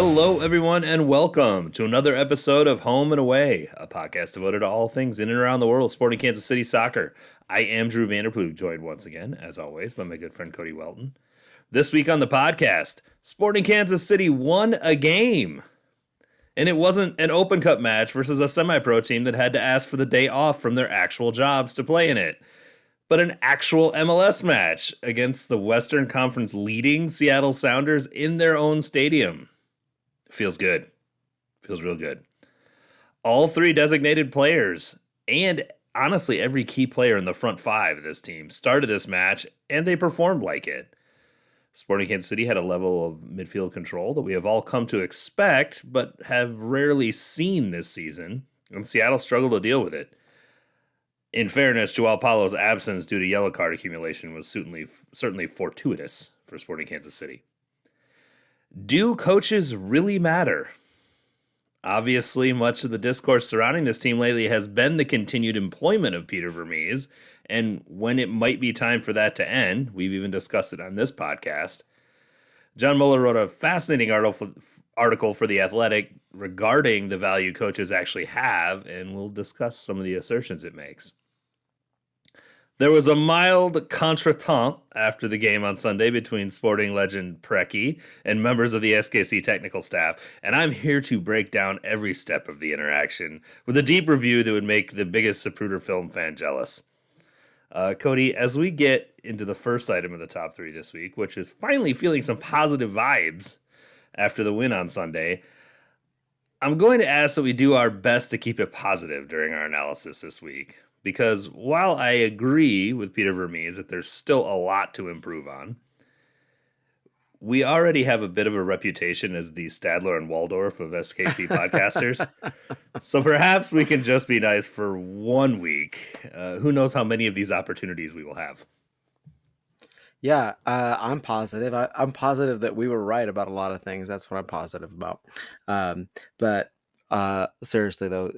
Hello, everyone, and welcome to another episode of Home and Away, a podcast devoted to all things in and around the world sporting Kansas City soccer. I am Drew Vanderplug, joined once again, as always, by my good friend Cody Welton. This week on the podcast, Sporting Kansas City won a game. And it wasn't an Open Cup match versus a semi pro team that had to ask for the day off from their actual jobs to play in it, but an actual MLS match against the Western Conference leading Seattle Sounders in their own stadium. Feels good. Feels real good. All three designated players and honestly every key player in the front five of this team started this match and they performed like it. Sporting Kansas City had a level of midfield control that we have all come to expect, but have rarely seen this season, and Seattle struggled to deal with it. In fairness, Joao Paulo's absence due to yellow card accumulation was certainly certainly fortuitous for Sporting Kansas City. Do coaches really matter? Obviously, much of the discourse surrounding this team lately has been the continued employment of Peter Vermes and when it might be time for that to end. We've even discussed it on this podcast. John Muller wrote a fascinating article for The Athletic regarding the value coaches actually have, and we'll discuss some of the assertions it makes. There was a mild contretemps after the game on Sunday between sporting legend Preki and members of the SKC technical staff, and I'm here to break down every step of the interaction with a deep review that would make the biggest Zapruder film fan jealous. Uh, Cody, as we get into the first item of the top three this week, which is finally feeling some positive vibes after the win on Sunday, I'm going to ask that we do our best to keep it positive during our analysis this week. Because while I agree with Peter Vermes that there's still a lot to improve on, we already have a bit of a reputation as the Statler and Waldorf of SKC podcasters. so perhaps we can just be nice for one week. Uh, who knows how many of these opportunities we will have? Yeah, uh, I'm positive. I, am positive that we were right about a lot of things. That's what I'm positive about. Um, but uh, seriously, though,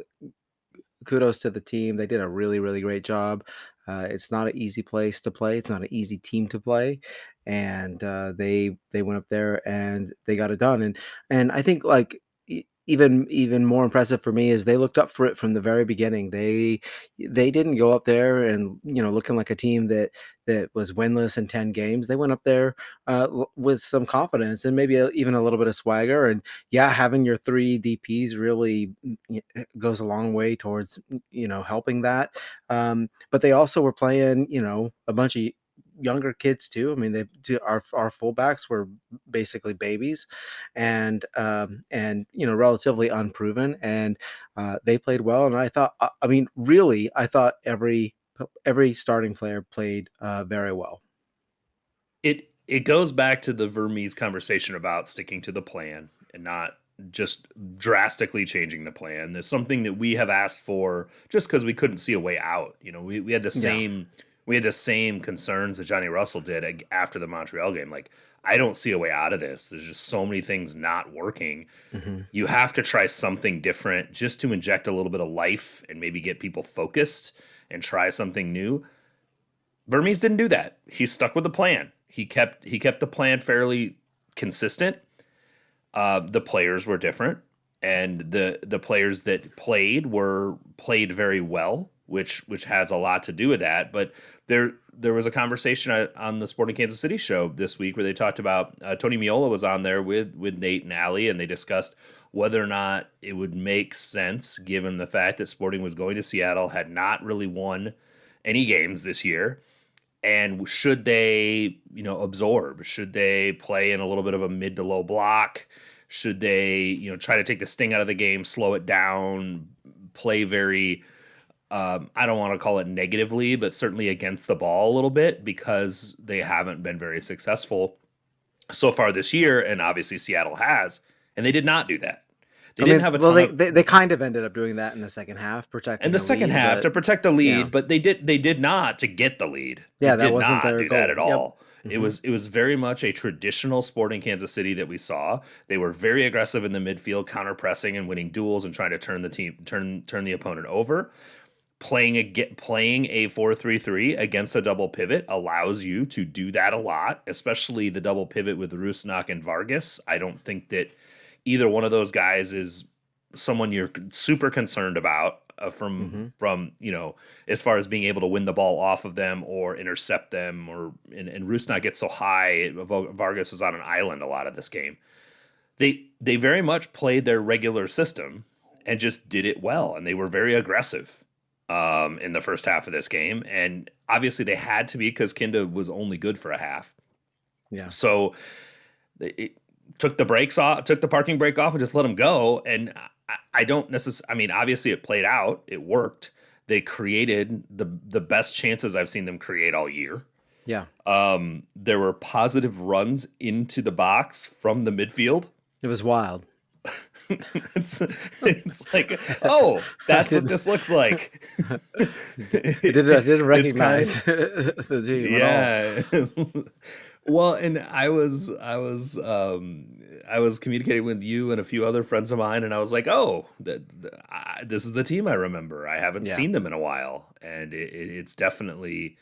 kudos to the team. They did a really, really great job. Uh, it's not an easy place to play. It's not an easy team to play, and uh, they they went up there and they got it done. And and I think like even even more impressive for me is they looked up for it from the very beginning. They they didn't go up there and you know looking like a team that that was winless in ten games. They went up there uh, with some confidence and maybe even a little bit of swagger. And yeah, having your three DPS really mm, goes a long way towards you know helping that. Um, but they also were playing you know a bunch of younger kids too. I mean, they do our our fullbacks were basically babies, and um, and you know relatively unproven, and uh, they played well. And I thought, uh, I mean, really, I thought every every starting player played uh, very well. It it goes back to the Vermes conversation about sticking to the plan and not just drastically changing the plan. There's something that we have asked for just because we couldn't see a way out. You know, we, we had the same yeah we had the same concerns that Johnny Russell did after the Montreal game. Like, I don't see a way out of this. There's just so many things not working. Mm-hmm. You have to try something different just to inject a little bit of life and maybe get people focused and try something new. Vermes didn't do that. He stuck with the plan. He kept he kept the plan fairly consistent. Uh, the players were different, and the the players that played were played very well which which has a lot to do with that. But there there was a conversation on the Sporting Kansas City show this week where they talked about uh, Tony Meola was on there with with Nate and Ali, and they discussed whether or not it would make sense given the fact that Sporting was going to Seattle, had not really won any games this year. And should they, you know, absorb? Should they play in a little bit of a mid to low block? Should they, you know, try to take the sting out of the game, slow it down, play very um, I don't want to call it negatively, but certainly against the ball a little bit because they haven't been very successful so far this year, and obviously Seattle has, and they did not do that. They I didn't mean, have a well. They, of, they, they kind of ended up doing that in the second half, protecting in the, the second lead, half but, to protect the lead, yeah. but they did they did not to get the lead. Yeah, they that wasn't their do goal. that at all. Yep. Mm-hmm. It was it was very much a traditional sporting Kansas City that we saw. They were very aggressive in the midfield, counter pressing and winning duels and trying to turn the team turn turn the opponent over playing a get playing a 4-3-3 against a double pivot allows you to do that a lot especially the double pivot with Rusnak and Vargas. I don't think that either one of those guys is someone you're super concerned about uh, from Mm-hmm. from you know as far as being able to win the ball off of them or intercept them or and, and Rusnak gets so high Vargas was on an island a lot of this game. They they very much played their regular system and just did it well and they were very aggressive um, in the first half of this game and obviously they had to be because Kinda was only good for a half Yeah. so it took the brakes off, took the parking brake off, and just let them go. And I, I don't necessarily. I mean, obviously, it played out. It worked. They created the the best chances I've seen them create all year. Yeah. Um, there were positive runs into the box from the midfield. It was wild. it's it's like, oh, that's what this looks like. I didn't, I didn't It's kind- recognize the team at all. yeah well and i was i was um i was communicating with you and a few other friends of mine and i was like oh that I, this is the team i remember i haven't Yeah. seen them in a while and it, it, it's definitely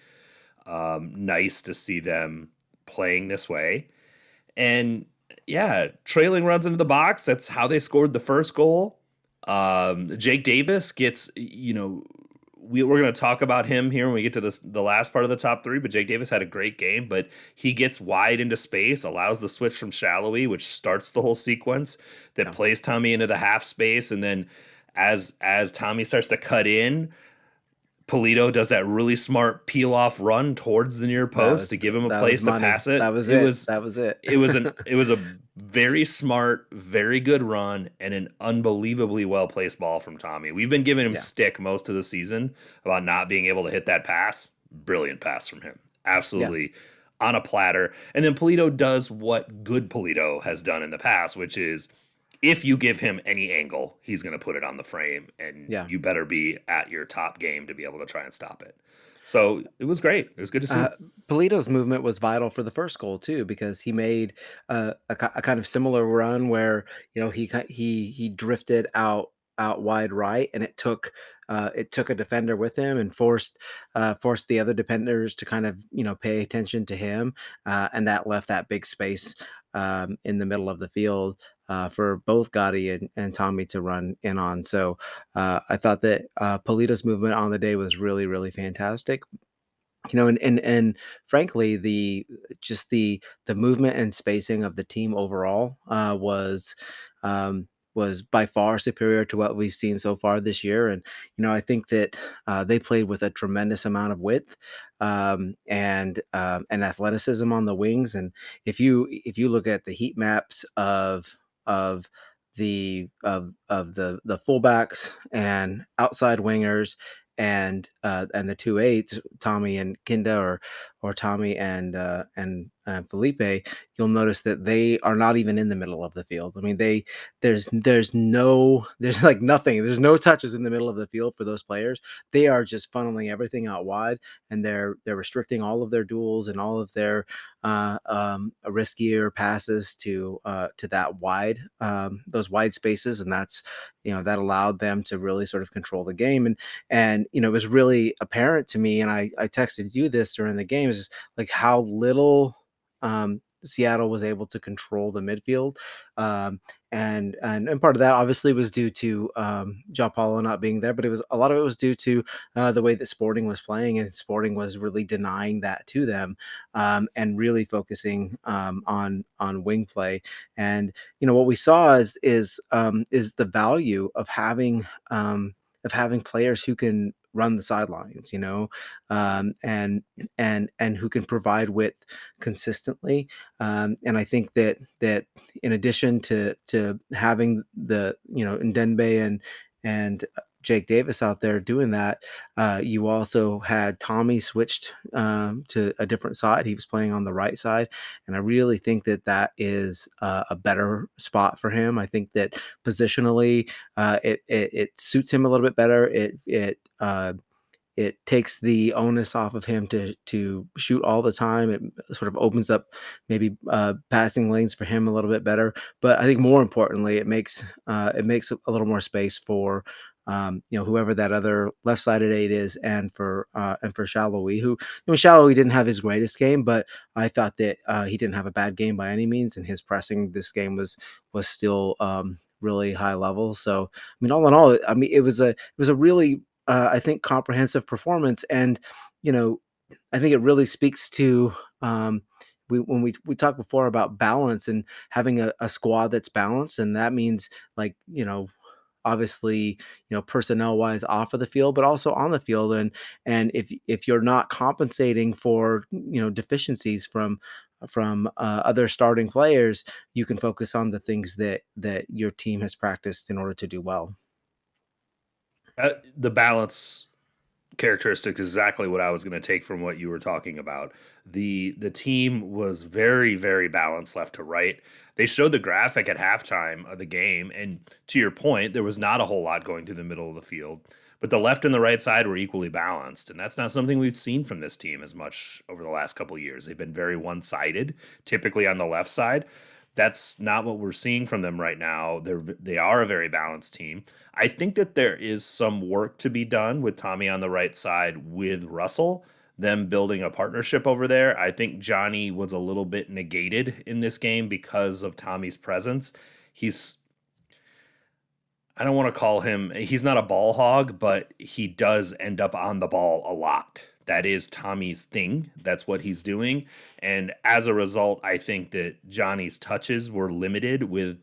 um nice to see them playing this way and yeah trailing runs into the box that's how they scored the first goal um jake davis gets you know we, we're going to talk about him here when we get to this the last part of the top three. But Jake Davis had a great game, but he gets wide into space, allows the switch from Salloi, which starts the whole sequence that Yeah. plays Tommy into the half space, and then as as Tommy starts to cut in, Pulido does that really smart peel off run towards the near post was- to give him a place to pass it. That was it. was that was it. it was an it was a very smart, very good run and an unbelievably well placed ball from Tommy. We've been giving him Yeah. stick most of the season about not being able to hit that pass. Brilliant pass from him. Absolutely on a platter. And then Pulido does what good Pulido has done in the past, which is if you give him any angle, he's going to put it on the frame and Yeah. you better be at your top game to be able to try and stop it. So it was great. It was good to see. Uh, Pulido's movement was vital for the first goal too, because he made uh, a, a kind of similar run where you know he he he drifted out out wide right, and it took uh, it took a defender with him and forced uh, forced the other defenders to kind of you know pay attention to him, uh, and that left that big space um, in the middle of the field uh, for both Gadi and, and Tommy to run in on. So uh, I thought that uh, Pulido's movement on the day was really really fantastic. You know and and and frankly the just the the movement and spacing of the team overall uh was um was by far superior to what we've seen so far this year. And you know i think that uh, they played with a tremendous amount of width um and um and athleticism on the wings. And if you if you look at the heat maps of of the of of the the fullbacks and outside wingers and uh, and the two eights, Tommy and Kinda, or or Tommy and uh, and uh, Felipe, you'll notice that they are not even in the middle of the field. I mean, they there's there's no there's like nothing. There's no touches in the middle of the field for those players. They are just funneling everything out wide, and they're they're restricting all of their duels and all of their uh, um, riskier passes to uh, to that wide um, those wide spaces, and that's you know that allowed them to really sort of control the game and and you know it was really apparent to me and i i texted you this during the game is like how little um seattle was able to control the midfield um and and, and part of that obviously was due to um Paulo not being there but it was a lot of it was due to uh, the way that sporting was playing and sporting was really denying that to them um and really focusing um on on wing play. And you know what we saw is is um is the value of having um of having players who can run the sidelines you know um and and and who can provide width consistently um and i think that that in addition to to having the you know in Ndenbe and and Jake Davis out there doing that. Uh, you also had Tommy switched um, to a different side. He was playing on the right side, and I really think that that is uh, a better spot for him. I think that positionally, uh, it, it it suits him a little bit better. It it uh, it takes the onus off of him to to shoot all the time. It sort of opens up maybe uh, passing lanes for him a little bit better. But I think more importantly, it makes uh, it makes a little more space for um, you know whoever that other left sided eight is, and for uh, and for Salloi, who I Salloi didn't have his greatest game, but I thought that uh, he didn't have a bad game by any means, and his pressing this game was was still um, really high level. So I mean, all in all, I mean it was a it was a really uh, I think comprehensive performance, and you know I think it really speaks to um, we when we we talked before about balance and having a, a squad that's balanced, and that means like you know obviously you know personnel wise off of the field but also on the field and and if if you're not compensating for you know deficiencies from from uh, other starting players you can focus on the things that that your team has practiced in order to do well. Uh, the balance characteristic is exactly what I was going to take from what you were talking about. The the team was very very balanced left to right. They showed the graphic at halftime of the game and to your point there was not a whole lot going through the middle of the field. But the left and the right side were equally balanced, and that's not something we've seen from this team as much over the last couple years. They've been very one-sided, typically on the left side that's not what we're seeing from them right now. They're they are a very balanced team. I think that there is some work to be done with Tommy on the right side with Russell, them building a partnership over there. I think Johnny was a little bit negated in this game because of Tommy's presence. He's I don't want to call him he's not a ball hog, but he does end up on the ball a lot that is Tommy's thing. That's what he's doing. And as a result, I think that Johnny's touches were limited with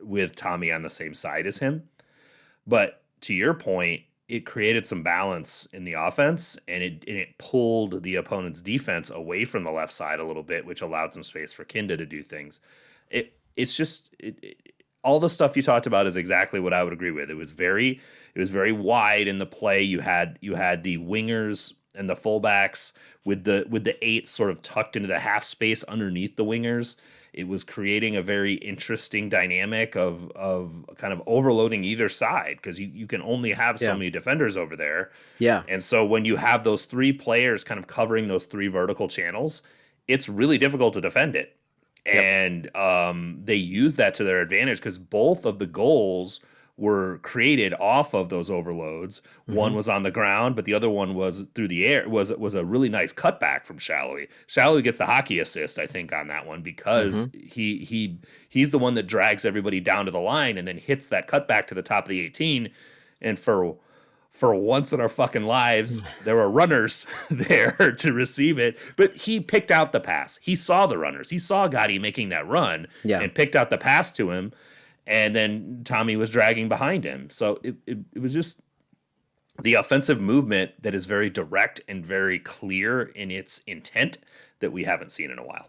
with Tommy on the same side as him. But to your point, it created some balance in the offense and it and it pulled the opponent's defense away from the left side a little bit, which allowed some space for Kinda to do things. It it's just it, it, all the stuff you talked about is exactly what I would agree with. It was very it was very wide in the play. You had you had the wingers and the fullbacks with the with the eight sort of tucked into the half space underneath the wingers. It was creating a very interesting dynamic of of kind of overloading either side because you, you can only have so yeah. many defenders over there. Yeah. And so when you have those three players kind of covering those three vertical channels, it's really difficult to defend it. Yep. And um, they use that to their advantage because both of the goals were created off of those overloads. Mm-hmm. One was on the ground, but the other one was through the air. was was a really nice cutback from Salloi. Salloi gets the hockey assist, I think, on that one because mm-hmm. he he he's the one that drags everybody down to the line and then hits that cutback to the top of the 18. And for for once in our fucking lives, there were runners there to receive it. But he picked out the pass. He saw the runners. He saw Gadi making that run yeah. and picked out the pass to him and then Tommy was dragging behind him. So it, it, it, was just the offensive movement that is very direct and very clear in its intent that we haven't seen in a while.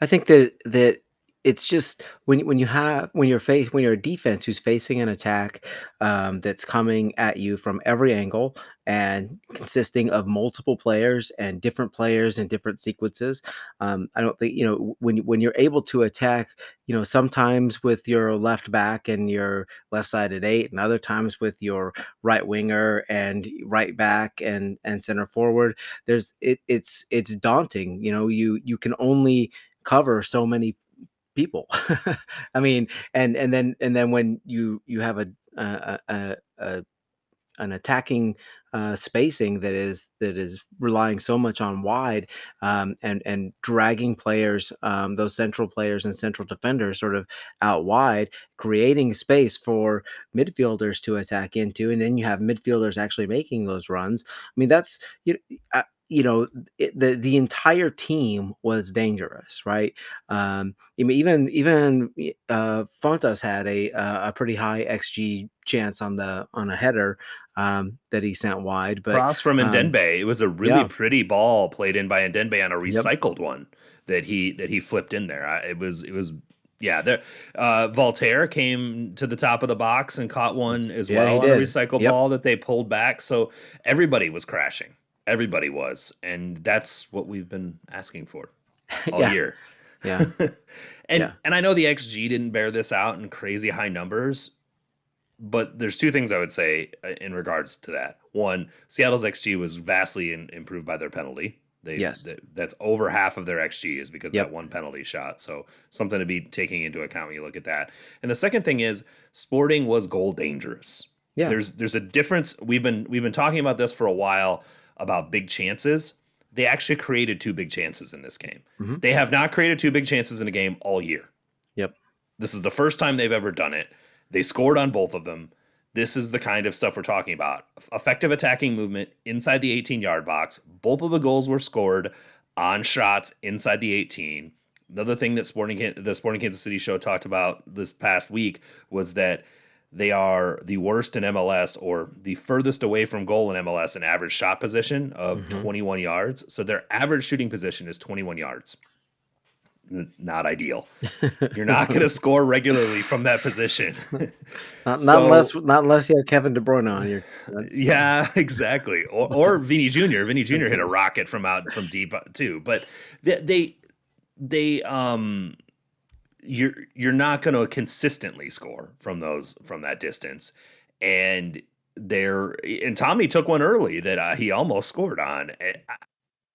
I think that that it's just when when you have when you're face when you're a defense who's facing an attack um, that's coming at you from every angle and consisting of multiple players and different players and different sequences. Um, I don't think you know when when you're able to attack, you know, sometimes with your left back and your left sided eight, and other times with your right winger and right back and and center forward. There's it, it's it's daunting. You know, you you can only cover so many people. I mean, and and then and then when you you have a a, a, a an attacking uh, spacing that is that is relying so much on wide um, and and dragging players, um, those central players and central defenders, sort of out wide, creating space for midfielders to attack into, and then you have midfielders actually making those runs. I mean, that's you. Know, you know it, the the entire team was dangerous right um even even uh fontas had a a pretty high xg chance on the on a header um that he sent wide but cross from Ndenbe. Um, it was a really yeah. pretty ball played in by Ndenbe on a recycled yep. one that he that he flipped in there it was it was yeah, there. Uh, Walter came to the top of the box and caught one as yeah, well on a recycle yep. ball that they pulled back. So everybody was crashing. Everybody was, and that's what we've been asking for all yeah. year. Yeah. and yeah. and I know the XG didn't bear this out in crazy high numbers, but there's two things I would say uh, in regards to that. One, Seattle's XG was vastly in, improved by their penalty. They, yes. They, that's over half of their XG is because yep. that one penalty shot. So something to be taking into account when you look at that. And the second thing is Sporting was goal dangerous. Yeah. There's there's a difference. We've been we've been talking about this for a while about big chances. They actually created two big chances in this game. Mm-hmm. They have not created two big chances in a game all year. Yep. This is the first time they've ever done it. They scored on both of them. This is the kind of stuff we're talking about. Effective attacking movement inside the 18 yard box. Both of the goals were scored on shots inside the 18. Another thing that Sporting the Sporting Kansas City show talked about this past week was that they are the worst in MLS or the furthest away from goal in MLS in average shot position of mm-hmm. 21 yards. So their average shooting position is 21 yards not ideal. You're not going to score regularly from that position. not, so, not, unless not unless you have Kevin De Bruyne on you. yeah, exactly. Or or Vinny Jr. Vinny Jr. hit a rocket from out from deep too. But they they, they um you're you're not going to consistently score from those from that distance and there and Tommy took one early that uh, he almost scored on.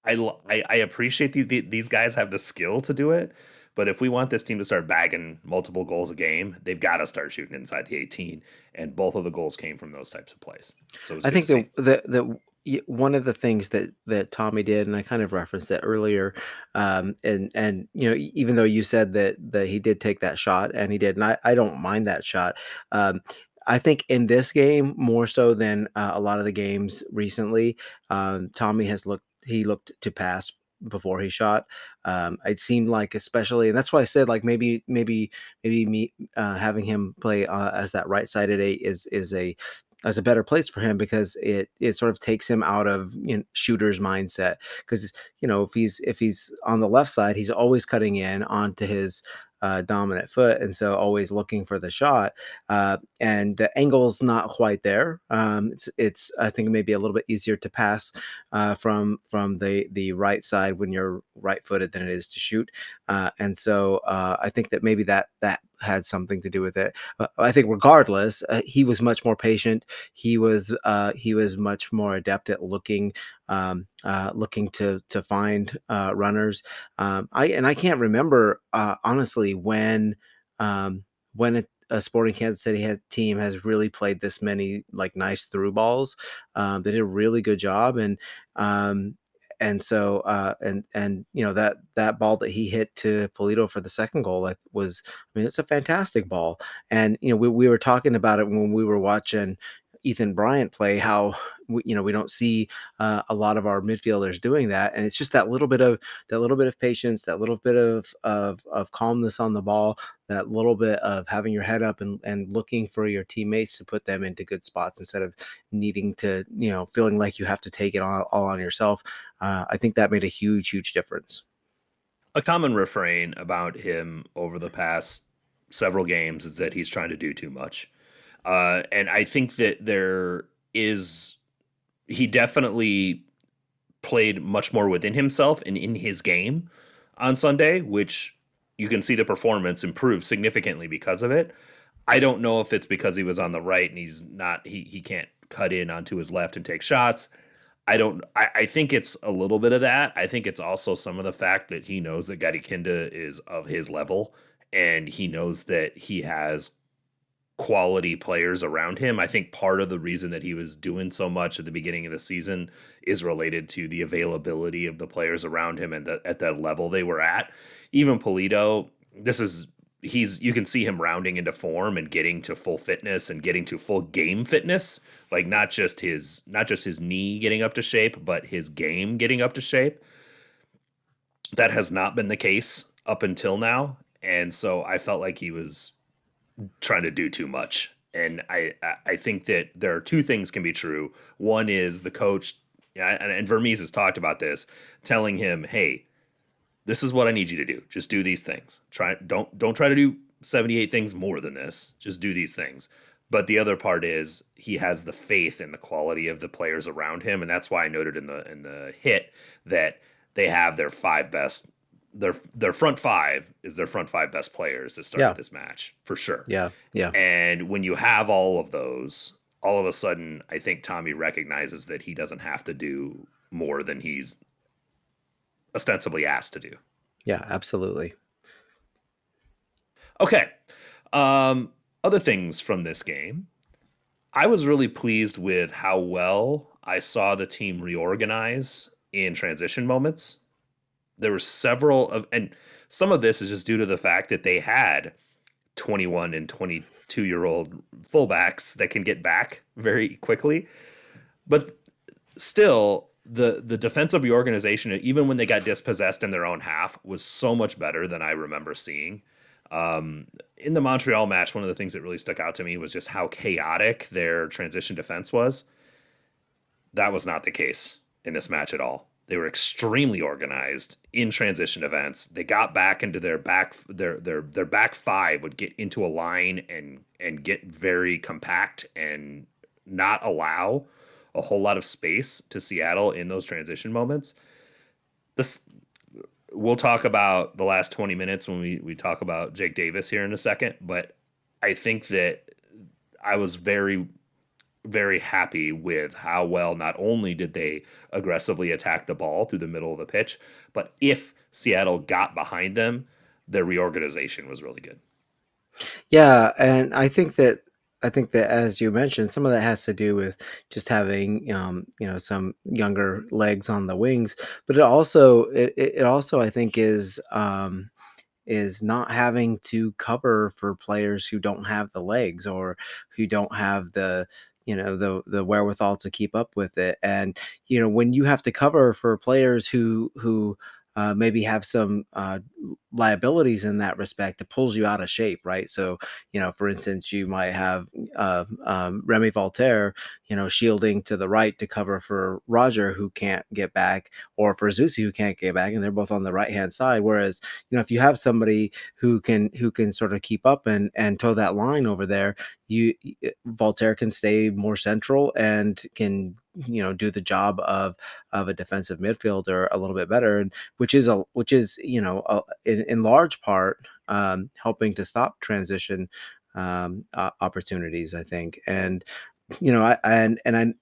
I, I, I appreciate the, the, these guys have the skill to do it, but if we want this team to start bagging multiple goals a game, they've got to start shooting inside the 18. And both of the goals came from those types of plays. So I think the, the, the one of the things that that Tommy did, and I kind of referenced that earlier, um, and and you know even though you said that that he did take that shot, and he did, and I, I don't mind that shot. Um, I think in this game more so than uh, a lot of the games recently, um, Tommy has looked he looked to pass before he shot. Um, it seemed like, especially, and that's why I said like maybe, maybe, maybe me uh, having him play uh, as that right sided eight is is a as a better place for him because it it sort of takes him out of you know, shooter's mindset because you know if he's if he's on the left side he's always cutting in onto his uh, dominant foot, and so always looking for the shot. Uh, and the angle's not quite there. Um, it's it's I think maybe a little bit easier to pass uh, from from the the right side when you're right footed than it is to shoot. Uh, and so uh, I think that maybe that that had something to do with it. Uh, I think regardless, he was much more patient. He was he was much more adept at looking um, uh, looking to to find uh, runners. Um, I and I can't remember uh, honestly when um, when a, a, Sporting Kansas City team has really played this many like nice through balls. Um, they did a really good job, and um, and so uh, and and you know that that ball that he hit to Pulido for the second goal like was I mean it's a fantastic ball and you know we, we were talking about it when we were watching Ethan Bryant play, how we, you know we don't see uh, a lot of our midfielders doing that, and it's just that little bit of that little bit of patience, that little bit of of, of calmness on the ball, that little bit of having your head up and, and looking for your teammates to put them into good spots instead of needing to you know feeling like you have to take it all, all on yourself. Uh, I think that made a huge huge difference. A common refrain about him over the past several games is that he's trying to do too much uh, and I think that there is, he definitely played much more within himself and in his game on Sunday, which you can see the performance improve significantly because of it. I don't know if it's because he was on the right and he's not, he, he can't cut in onto his left and take shots. I don't. I, I, think it's a little bit of that. I think it's also some of the fact that he knows that Gadi Kinda is of his level, and he knows that he has quality players around him. I think part of the reason that he was doing so much at the beginning of the season is related to the availability of the players around him and the, at that level they were at. Even Pulido, this is he's you can see him rounding into form and getting to full fitness and getting to full game fitness like not just his not just his knee getting up to shape but his game getting up to shape that has not been the case up until now and so i felt like he was trying to do too much. And I I think that there are two things can be true. One is the coach, and, Vermes has talked about this, telling him, "Hey, this is what I need you to do. Just do these things. Try don't don't try to do 78 things more than this. Just do these things." But the other part is he has the faith in the quality of the players around him, and that's why I noted in the in the hit that they have their five best their their front five is their front five best players that started yeah. this match for sure. Yeah, yeah. And when you have all of those, all of a sudden, I think Tommy recognizes that he doesn't have to do more than he's ostensibly asked to do. Yeah, absolutely. Okay. Um, other things from this game. I was really pleased with how well I saw the team reorganize in transition moments. There were several of, and some of this is just due to the fact that they had 21 and 22 year old fullbacks that can get back very quickly. But still, the the defensive organization, even when they got dispossessed in their own half, was so much better than I remember seeing. Um, in the Montreal match, one of the things that really stuck out to me was just how chaotic their transition defense was. That was not the case in this match at all. They were extremely organized in transition events. They got back into their back their their their back five would get into a line and and get very compact and not allow a whole lot of space to Seattle in those transition moments. This we'll talk about the last 20 minutes when we we talk about Jake Davis here in a second, but I think that I was very very happy with how well not only did they aggressively attack the ball through the middle of the pitch, but if Seattle got behind them, their reorganization was really good. Yeah, and I think that I think that as you mentioned, some of that has to do with just having um, you know some younger legs on the wings, but it also it, it also I think is um, is not having to cover for players who don't have the legs or who don't have the you know the the wherewithal to keep up with it. And you know when you have to cover for players who who uh, maybe have some uh, liabilities in that respect it pulls you out of shape right? So you know for instance you might have uh, um, Remi Walter, you know shielding to the right to cover for roger who can't get back or for Zusi who can't get back and they're both on the right hand side. Whereas you know if you have somebody who can who can sort of keep up and and toe that line over there you Walter can stay more central and can you know do the job of of a defensive midfielder a little bit better and which is a which is you know a, in, in large part um, helping to stop transition um, uh, opportunities i think and you know i and and i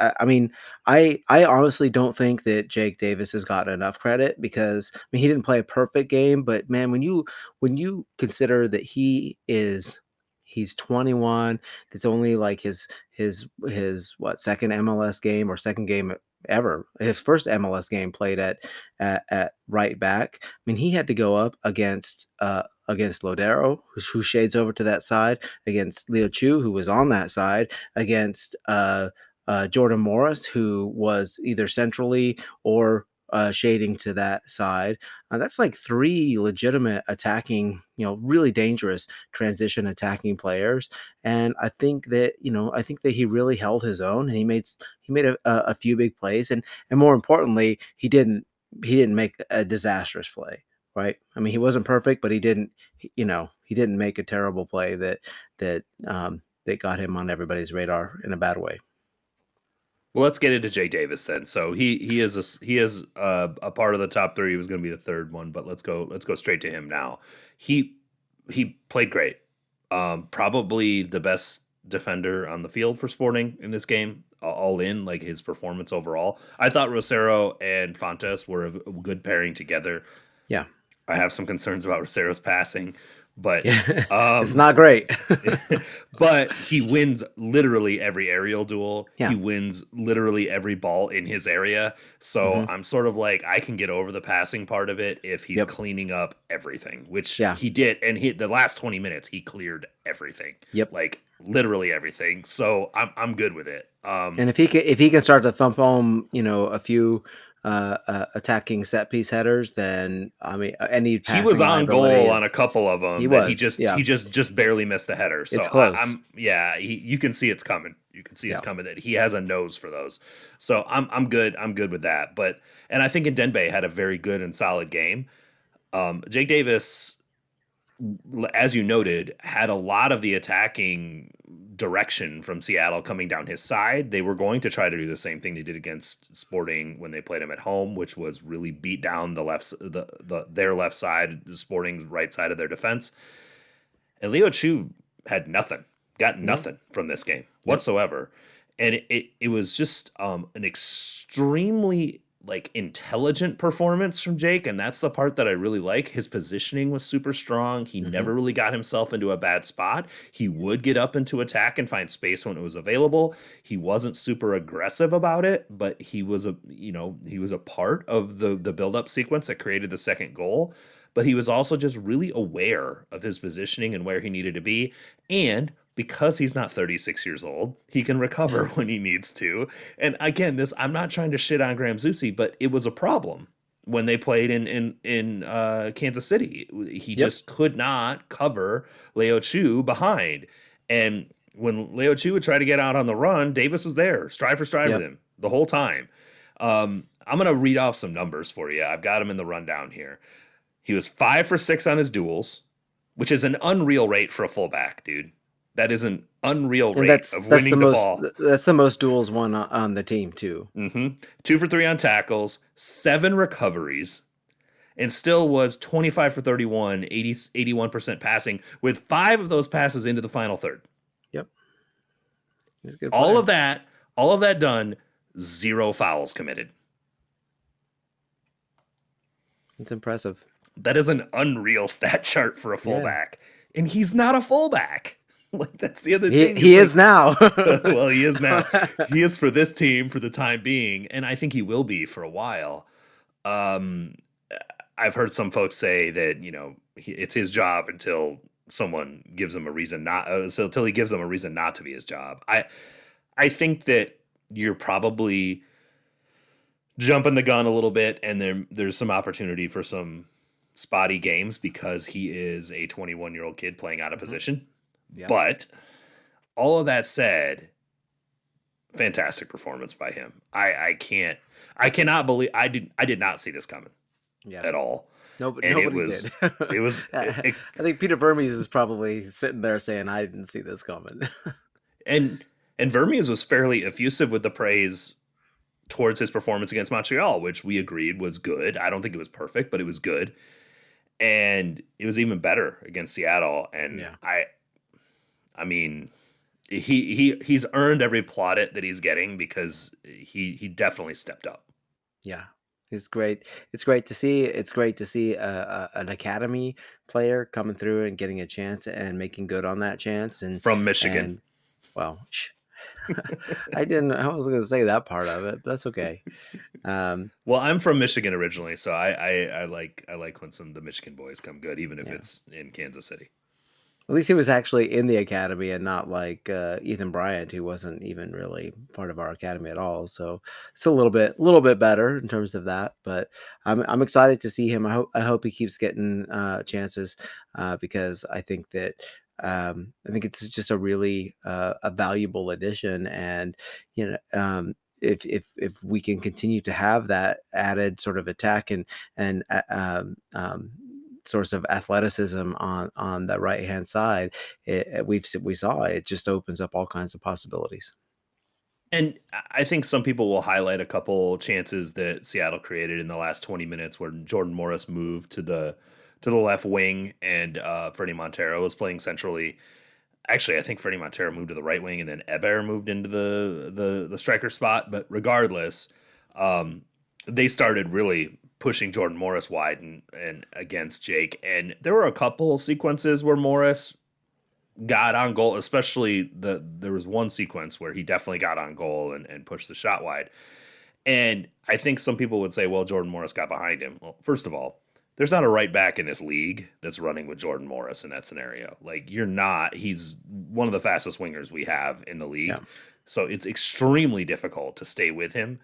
I mean, I I honestly don't think that Jake Davis has gotten enough credit because I mean he didn't play a perfect game, but man, when you when you consider that he is He's 21. It's only like his his his what second MLS game or second game ever. His first MLS game played at at, at right back. I mean, he had to go up against uh, against Lodeiro, who, who, shades over to that side, against Leo Chu, who was on that side, against uh, uh, Jordan Morris, who was either centrally or uh, shading to that side. Uh, that's like three legitimate attacking, you know, really dangerous transition attacking players. And I think that you know, I think that he really held his own, and he made he made a, a few big plays, and and more importantly, he didn't he didn't make a disastrous play. Right. I mean, he wasn't perfect, but he didn't, you know, he didn't make a terrible play that that um, that got him on everybody's radar in a bad way. Well, let's get into Jay Davis then. So he he is a he is a, a part of the top three. He was going to be the third one, but let's go let's go straight to him now. He he played great. Um, probably the best defender on the field for Sporting in this game. All in, like his performance overall. I thought Rosero and Fontàs were a good pairing together. Yeah, I have some concerns about Rosero's passing but um, it's not great. but he wins literally every aerial duel. Yeah. He wins literally every ball in his area. So mm-hmm. I'm sort of like I can get over the passing part of it if he's yep. cleaning up everything, which yeah. he did. And he the last 20 minutes he cleared everything. Yep, like literally everything. So I'm I'm good with it. Um, and if he can if he can start to thump home, you know, a few uh, uh, attacking set piece headers, then I mean, uh, any he was on goal on a couple of them. He was. He just yeah. he just just barely missed the header. So it's close. I, am yeah. He, you can see it's coming. You can see it's yeah. coming. That he has a nose for those. So I'm I'm good. I'm good with that. But and I think Ndenbe had a very good and solid game. Um, Jake Davis, as you noted, had a lot of the attacking direction from Seattle coming down his side. They were going to try to do the same thing they did against Sporting when they played him at home, which was really beat down the left the, the their left side, the Sporting's right side of their defense. And Leo Chu had nothing, got nothing mm-hmm. from this game whatsoever. And it, it, it was just um, an extremely like intelligent performance from Jake, and that's the part that I really like. His positioning was super strong. He Mhm. never really got himself into a bad spot. He would get up into attack and find space when it was available. He wasn't super aggressive about it, but he was a you know he was a part of the the build up sequence that created the second goal. But he was also just really aware of his positioning and where he needed to be, and because he's not 36 years old, he can recover when he needs to. And again, this I'm not trying to shit on Graham Zusi, but it was a problem when they played in in in uh, Kansas City. He Yep. just could not cover Leo Chu behind, and when Leo Chu would try to get out on the run, Davis was there, stride for stride Yep. with him the whole time. Um, I'm gonna read off some numbers for you. I've got them in the rundown here. He was five for six on his duels, which is an unreal rate for a fullback, dude. That is an unreal And rate that's of that's winning the the, most ball. that's the most duels won on, the team too. hmm Two for three on tackles, seven recoveries, and still was 25 for 31, 80, 81% passing, with five of those passes into the final third. He's a good. All of that, all of that done, zero fouls committed. It's impressive. That is an unreal stat chart for a Yeah. fullback. And he's not a fullback. Like that's the other He, thing. he is now. well, he is now. he is for this team for the time being, and I think he will be for a while. Um, I've heard some folks say that you know he, it's his job until someone gives him a reason not. Uh, so until he gives them a reason not to be his job. I I think that you're probably jumping the gun a little bit, and there there's some opportunity for some spotty games because he is a 21 year old kid playing out of Mhm. position. Yeah. But all of that said, fantastic performance by him. I I can't I cannot believe I did I did not see this coming yeah. at all. Nobody, and it was- did. It was it- I think Peter Vermes is probably sitting there saying, "I didn't see this coming." and and Vermes was fairly effusive with the praise towards his performance against Montreal, which we agreed was good. I don't think it was perfect, but it was good. And it was even better against Seattle. And Yeah. I I mean he he he's earned every plaudit that he's getting because he he definitely stepped up. yeah, it's great. It's great to see. It's great to see a, a, an academy player coming through and getting a chance and making good on that chance. And From Michigan. and well, sh- I didn't. I was going to say that part of it, but that's okay. Um, Well, I'm from Michigan originally, so I, I I like I like when some of the Michigan boys come good, even if Yeah. it's in Kansas City. At least he was actually in the academy and not like uh, Ethan Bryant, who wasn't even really part of our academy at all. So it's a little bit, little bit better in terms of that. But I'm, I'm excited to see him. I hope, I hope he keeps getting uh, chances uh, because I think that um, I think it's just a really uh, a valuable addition. And you know, um, if if if we can continue to have that added sort of attack and and uh, um, um, source of athleticism on on the right hand side, it, we've we saw it just opens up all kinds of possibilities. And I- I think some people will highlight a couple chances that Seattle created in the last 20 minutes where Jordan Morris moved to the to the left wing and uh, Fredy Montero was playing centrally. Actually, I think Fredy Montero moved to the right wing and then Eber moved into the the the striker spot. But regardless, um, they started really pushing Jordan Morris wide and, and against Jake. And there were a couple sequences where Morris got on goal, especially the there was one sequence where he definitely got on goal and, and pushed the shot wide. And I think some people would say, well, Jordan Morris got behind him. Well, first of all, there's not a right back in this league that's running with Jordan Morris in that scenario. Like you're not, he's one of the fastest wingers we have in the league. Yeah. So it's extremely difficult to stay with him.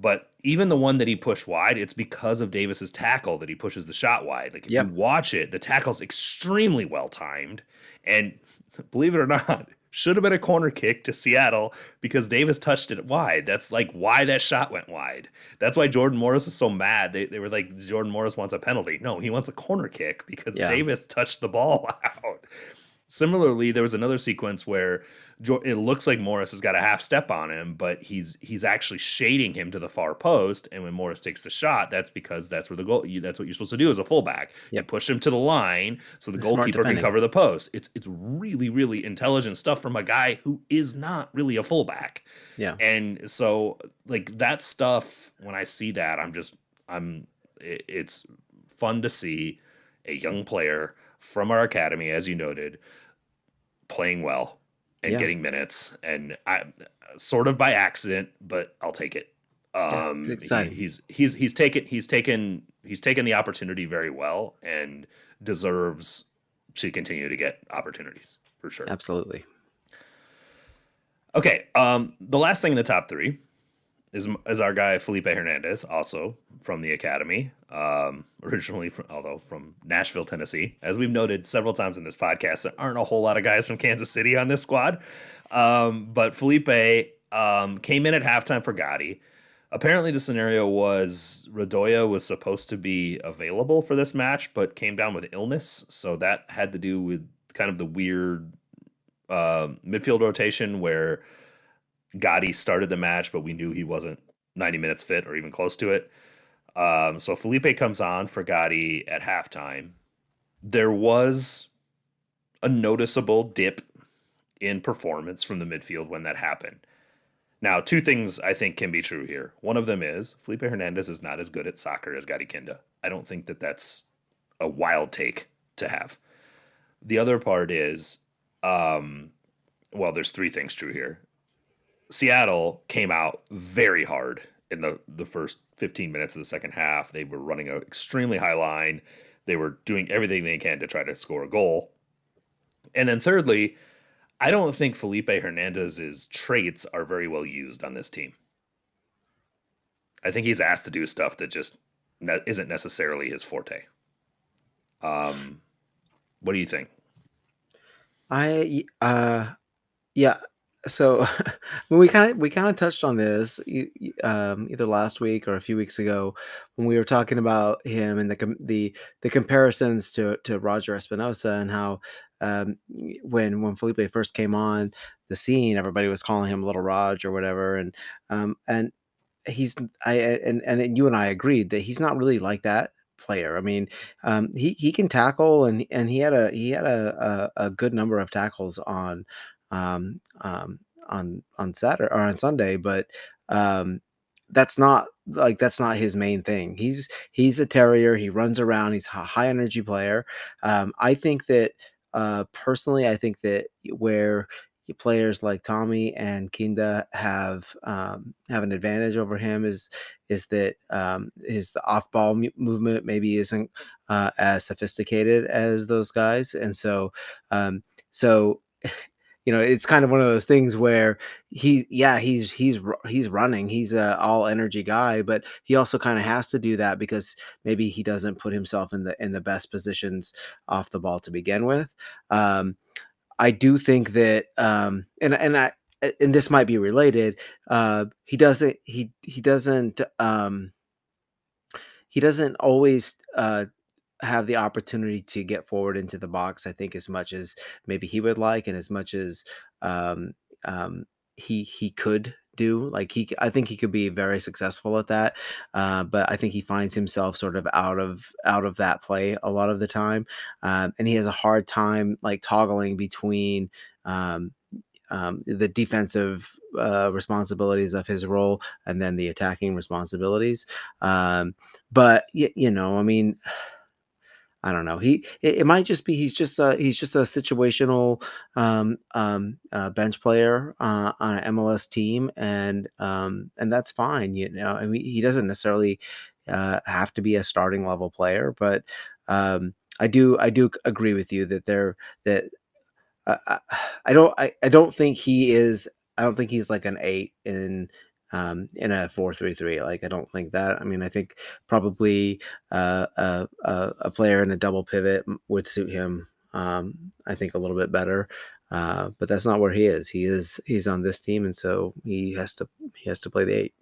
But even the one that he pushed wide, it's because of Davis's tackle that he pushes the shot wide. Like if Yep. you watch it, the tackle's extremely well timed. And believe it or not, should have been a corner kick to Seattle because Davis touched it wide. That's like why that shot went wide. That's why Jordan Morris was so mad. They, they were like, Jordan Morris wants a penalty. No, he wants a corner kick because Yeah. Davis touched the ball out. Similarly, there was another sequence where it looks like Morris has got a half step on him, but he's he's actually shading him to the far post. And when Morris takes the shot, that's because that's where the goal. That's what you're supposed to do as a fullback. Yep. You push him to the line so the goalkeeper can cover the post. It's it's really really intelligent stuff from a guy who is not really a fullback. Yeah. And so like that stuff, when I see that, I'm just I'm it, it's fun to see a young player from our academy, as you noted, playing well and yeah. getting minutes, and I sort of by accident, but I'll take it. Um, yeah. He, he's he's he's taken he's taken he's taken the opportunity very well and deserves to continue to get opportunities for sure. Absolutely. Okay, um, the last thing in the top three is is our guy Felipe Hernandez, also from the academy, um, originally from although from Nashville, Tennessee. As we've noted several times in this podcast, there aren't a whole lot of guys from Kansas City on this squad, um, but Felipe um, came in at halftime for Gadi. Apparently, the scenario was Radoja was supposed to be available for this match, but came down with illness, so that had to do with kind of the weird uh, midfield rotation where Gadi started the match, but we knew he wasn't 90 minutes fit or even close to it. Um, so Felipe comes on for Gadi at halftime. There was a noticeable dip in performance from the midfield when that happened. Now, two things I think can be true here. One of them is Felipe Hernandez is not as good at soccer as Gadi Kinda. I don't think that that's a wild take to have. The other part is, um, well, there's three things true here. Seattle came out very hard in the the first 15 minutes of the second half. They were running an extremely high line. They were doing everything they can to try to score a goal. And then thirdly, I don't think Felipe Hernandez's traits are very well used on this team. I think he's asked to do stuff that just isn't necessarily his forte. Um, what do you think? I uh, yeah, so we kind of we kind of touched on this um, either last week or a few weeks ago when we were talking about him and the the the comparisons to to Roger Espinoza and how um, when when Felipe first came on the scene, everybody was calling him Little Raj or whatever, and um, and he's I and and you and I agreed that he's not really like that player. I mean, um, he he can tackle and and he had a he had a, a, a good number of tackles on um, um, on on Saturday or on Sunday, but um, that's not like that's not his main thing. He's he's a terrier. He runs around. He's a high energy player. Um, I think that uh, personally, I think that where players like Tommy and Kinda have um, have an advantage over him is is that um, his off ball movement maybe isn't uh, as sophisticated as those guys, and so um, so you know it's kind of one of those things where he yeah he's he's he's running he's a all energy guy but he also kind of has to do that because maybe he doesn't put himself in the in the best positions off the ball to begin with. Um i do think that um and and i and this might be related uh he doesn't he he doesn't um he doesn't always uh have the opportunity to get forward into the box. I think as much as maybe he would like, and as much as um, um, he he could do. Like he, I think he could be very successful at that. Uh, but I think he finds himself sort of out of out of that play a lot of the time, um, and he has a hard time like toggling between. Um, um, the defensive uh, responsibilities of his role and then the attacking responsibilities. Um, but you know, I mean, I don't know. He it, it, might just be he's just a, he's just a situational um, um, uh, bench player uh, on an MLS team, and um, and that's fine. You know, I mean, he doesn't necessarily uh, have to be a starting level player, but um, I do I do agree with you that there that uh, I don't I, I don't think he is I don't think he's like an eight in um, in a four three three. Like I don't think that. I mean, I think probably uh, a, a, player in a double pivot would suit him. Um, I think a little bit better. Uh, but that's not where he is. He is he's on this team, and so he has to he has to play the eight.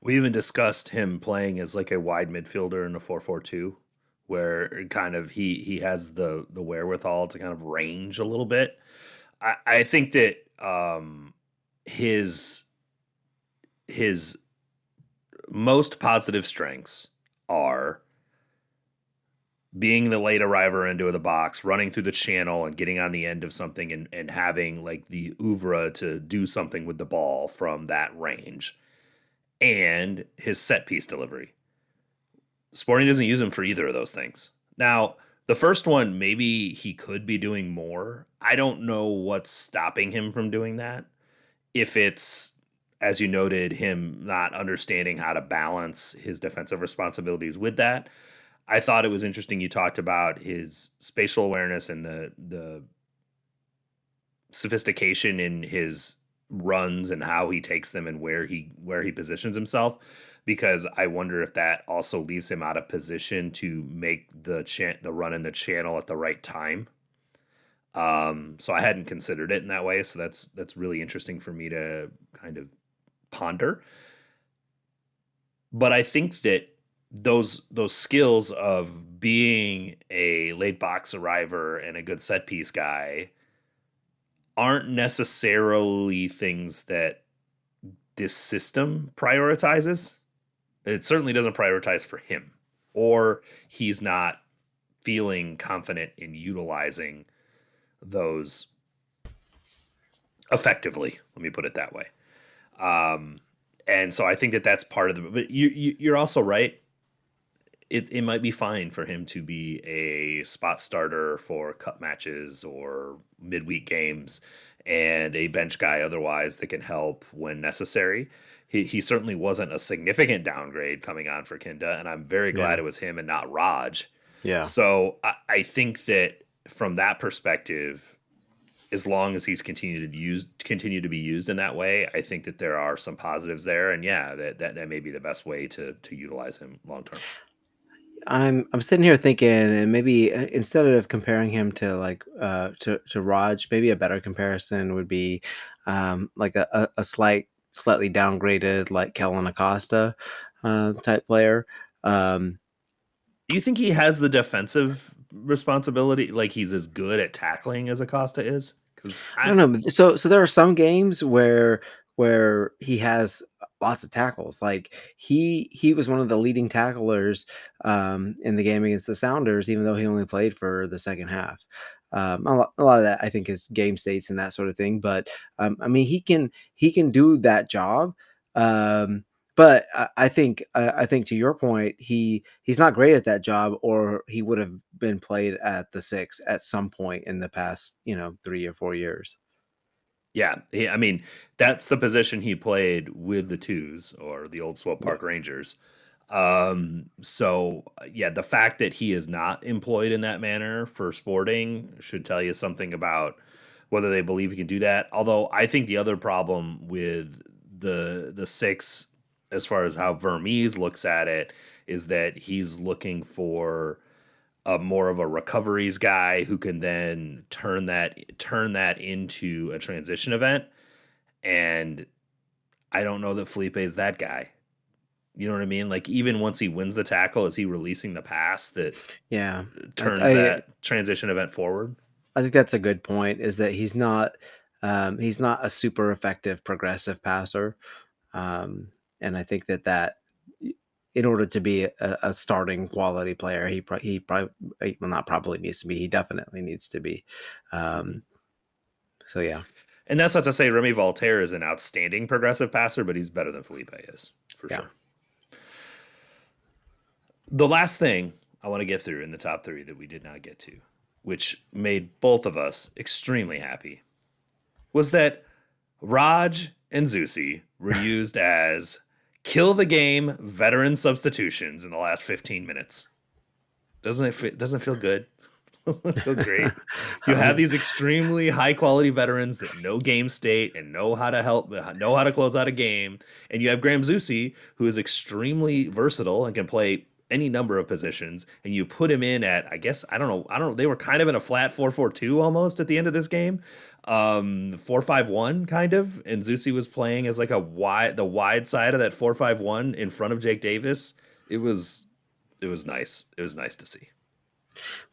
We even discussed him playing as like a wide midfielder in a four four two where kind of he he has the the wherewithal to kind of range a little bit. I, I think that um his his most positive strengths are being the late arriver into the box, running through the channel and getting on the end of something and, and having like the oeuvre to do something with the ball from that range and his set piece delivery. Sporting doesn't use him for either of those things. Now, the first one, maybe he could be doing more. I don't know what's stopping him from doing that. If it's, as you noted, him not understanding how to balance his defensive responsibilities with that. I thought it was interesting you talked about his spatial awareness and the the sophistication in his runs and how he takes them and where he where he positions himself because I wonder if that also leaves him out of position to make the cha- the run in the channel at the right time. Um, so I hadn't considered it in that way. So that's that's really interesting for me to kind of ponder. But I think that those those skills of being a late box arriver and a good set piece guy aren't necessarily things that this system prioritizes. It certainly doesn't prioritize for him, or he's not feeling confident in utilizing those effectively. Let me put it that way. Um, and so I think that that's part of the. But you, you you're also right it, it might be fine for him to be a spot starter for cup matches or midweek games and a bench guy otherwise that can help when necessary. He, he certainly wasn't a significant downgrade coming on for Kinda, and I'm very glad yeah. it was him and not Raj. Yeah. So I, I think that from that perspective, as long as he's continued to use continue to be used in that way, I think that there are some positives there, and yeah, that that, that may be the best way to to utilize him long term. I'm I'm sitting here thinking, and maybe uh, instead of comparing him to like uh to to Raj, maybe a better comparison would be um like a, a, slight slightly downgraded like Kellyn Acosta uh, type player. Um, Do you think he has the defensive responsibility? Like he's as good at tackling as Acosta is? Because I, I don't know. So so there are some games where where he has lots of tackles. Like he he was one of the leading tacklers um, in the game against the Sounders, even though he only played for the second half. Um, a, lot, a, lot, of that I think is game states and that sort of thing. But um, I mean, he can he can do that job. Um, but I, I think I, I think to your point, he he's not great at that job, or he would have been played at the six at some point in the past, you know, three or four years. Yeah, he, I mean that's the position he played with the twos or the old Swope Park yeah. Rangers. Um, so uh, yeah, the fact that he is not employed in that manner for sporting should tell you something about whether they believe he can do that. Although I think the other problem with the the six, as far as how Vermes looks at it, is that he's looking for a more of a recoveries guy who can then turn that turn that into a transition event. And I don't know that Felipe is that guy. You know what I mean? Like even once he wins the tackle, is he releasing the pass that yeah turns I, I, that transition event forward? I think that's a good point. Is that he's not um, he's not a super effective progressive passer, um, and I think that that in order to be a, a starting quality player, he pro- he probably well not probably needs to be. He definitely needs to be. Um, so yeah, and that's not to say Remi Walter is an outstanding progressive passer, but he's better than Felipe is for yeah. sure. The last thing I want to get through in the top three that we did not get to, which made both of us extremely happy, was that Raj and Zusi were used as kill the game veteran substitutions in the last 15 minutes. Doesn't it feel, doesn't feel good? doesn't feel great? You have these extremely high quality veterans that know game state and know how to help uh, know how to close out a game, and you have Graham Zusi who is extremely versatile and can play any number of positions and you put him in at I guess I don't know I don't know they were kind of in a flat 4-4-2 almost at the end of this game um 4-5-1 kind of and Zusi was playing as like a wide the wide side of that 4-5-1 in front of Jake Davis it was it was nice it was nice to see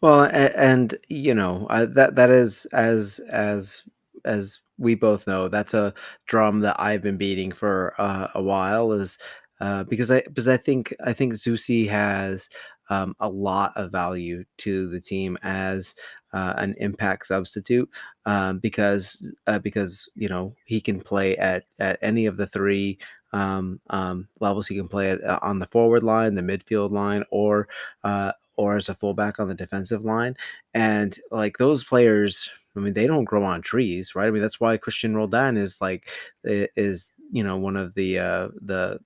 Well, a- and you know uh, that that is as as as we both know, that's a drum that I've been beating for uh, a while. Is uh, because I because I think I think Zusi has um, a lot of value to the team as uh, an impact substitute um, because uh, because you know he can play at at any of the three um, um, levels. He can play it uh, on the forward line, the midfield line, or uh, or as a fullback on the defensive line. And like those players, I mean, they don't grow on trees, right? I mean, that's why Cristian Roldan is like is you know one of the uh, the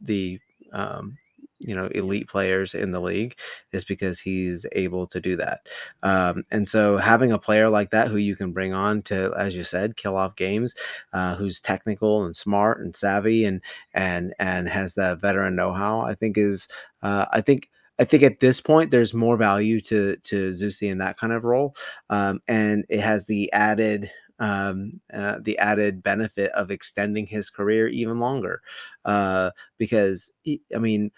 the um, you know elite players in the league is because he's able to do that. Um, and so having a player like that who you can bring on to as you said kill off games uh, who's technical and smart and savvy and and and has that veteran know-how i think is uh, i think I think at this point there's more value to to Zusi in that kind of role, um, and it has the added um, uh, the added benefit of extending his career even longer, uh, because he, I mean,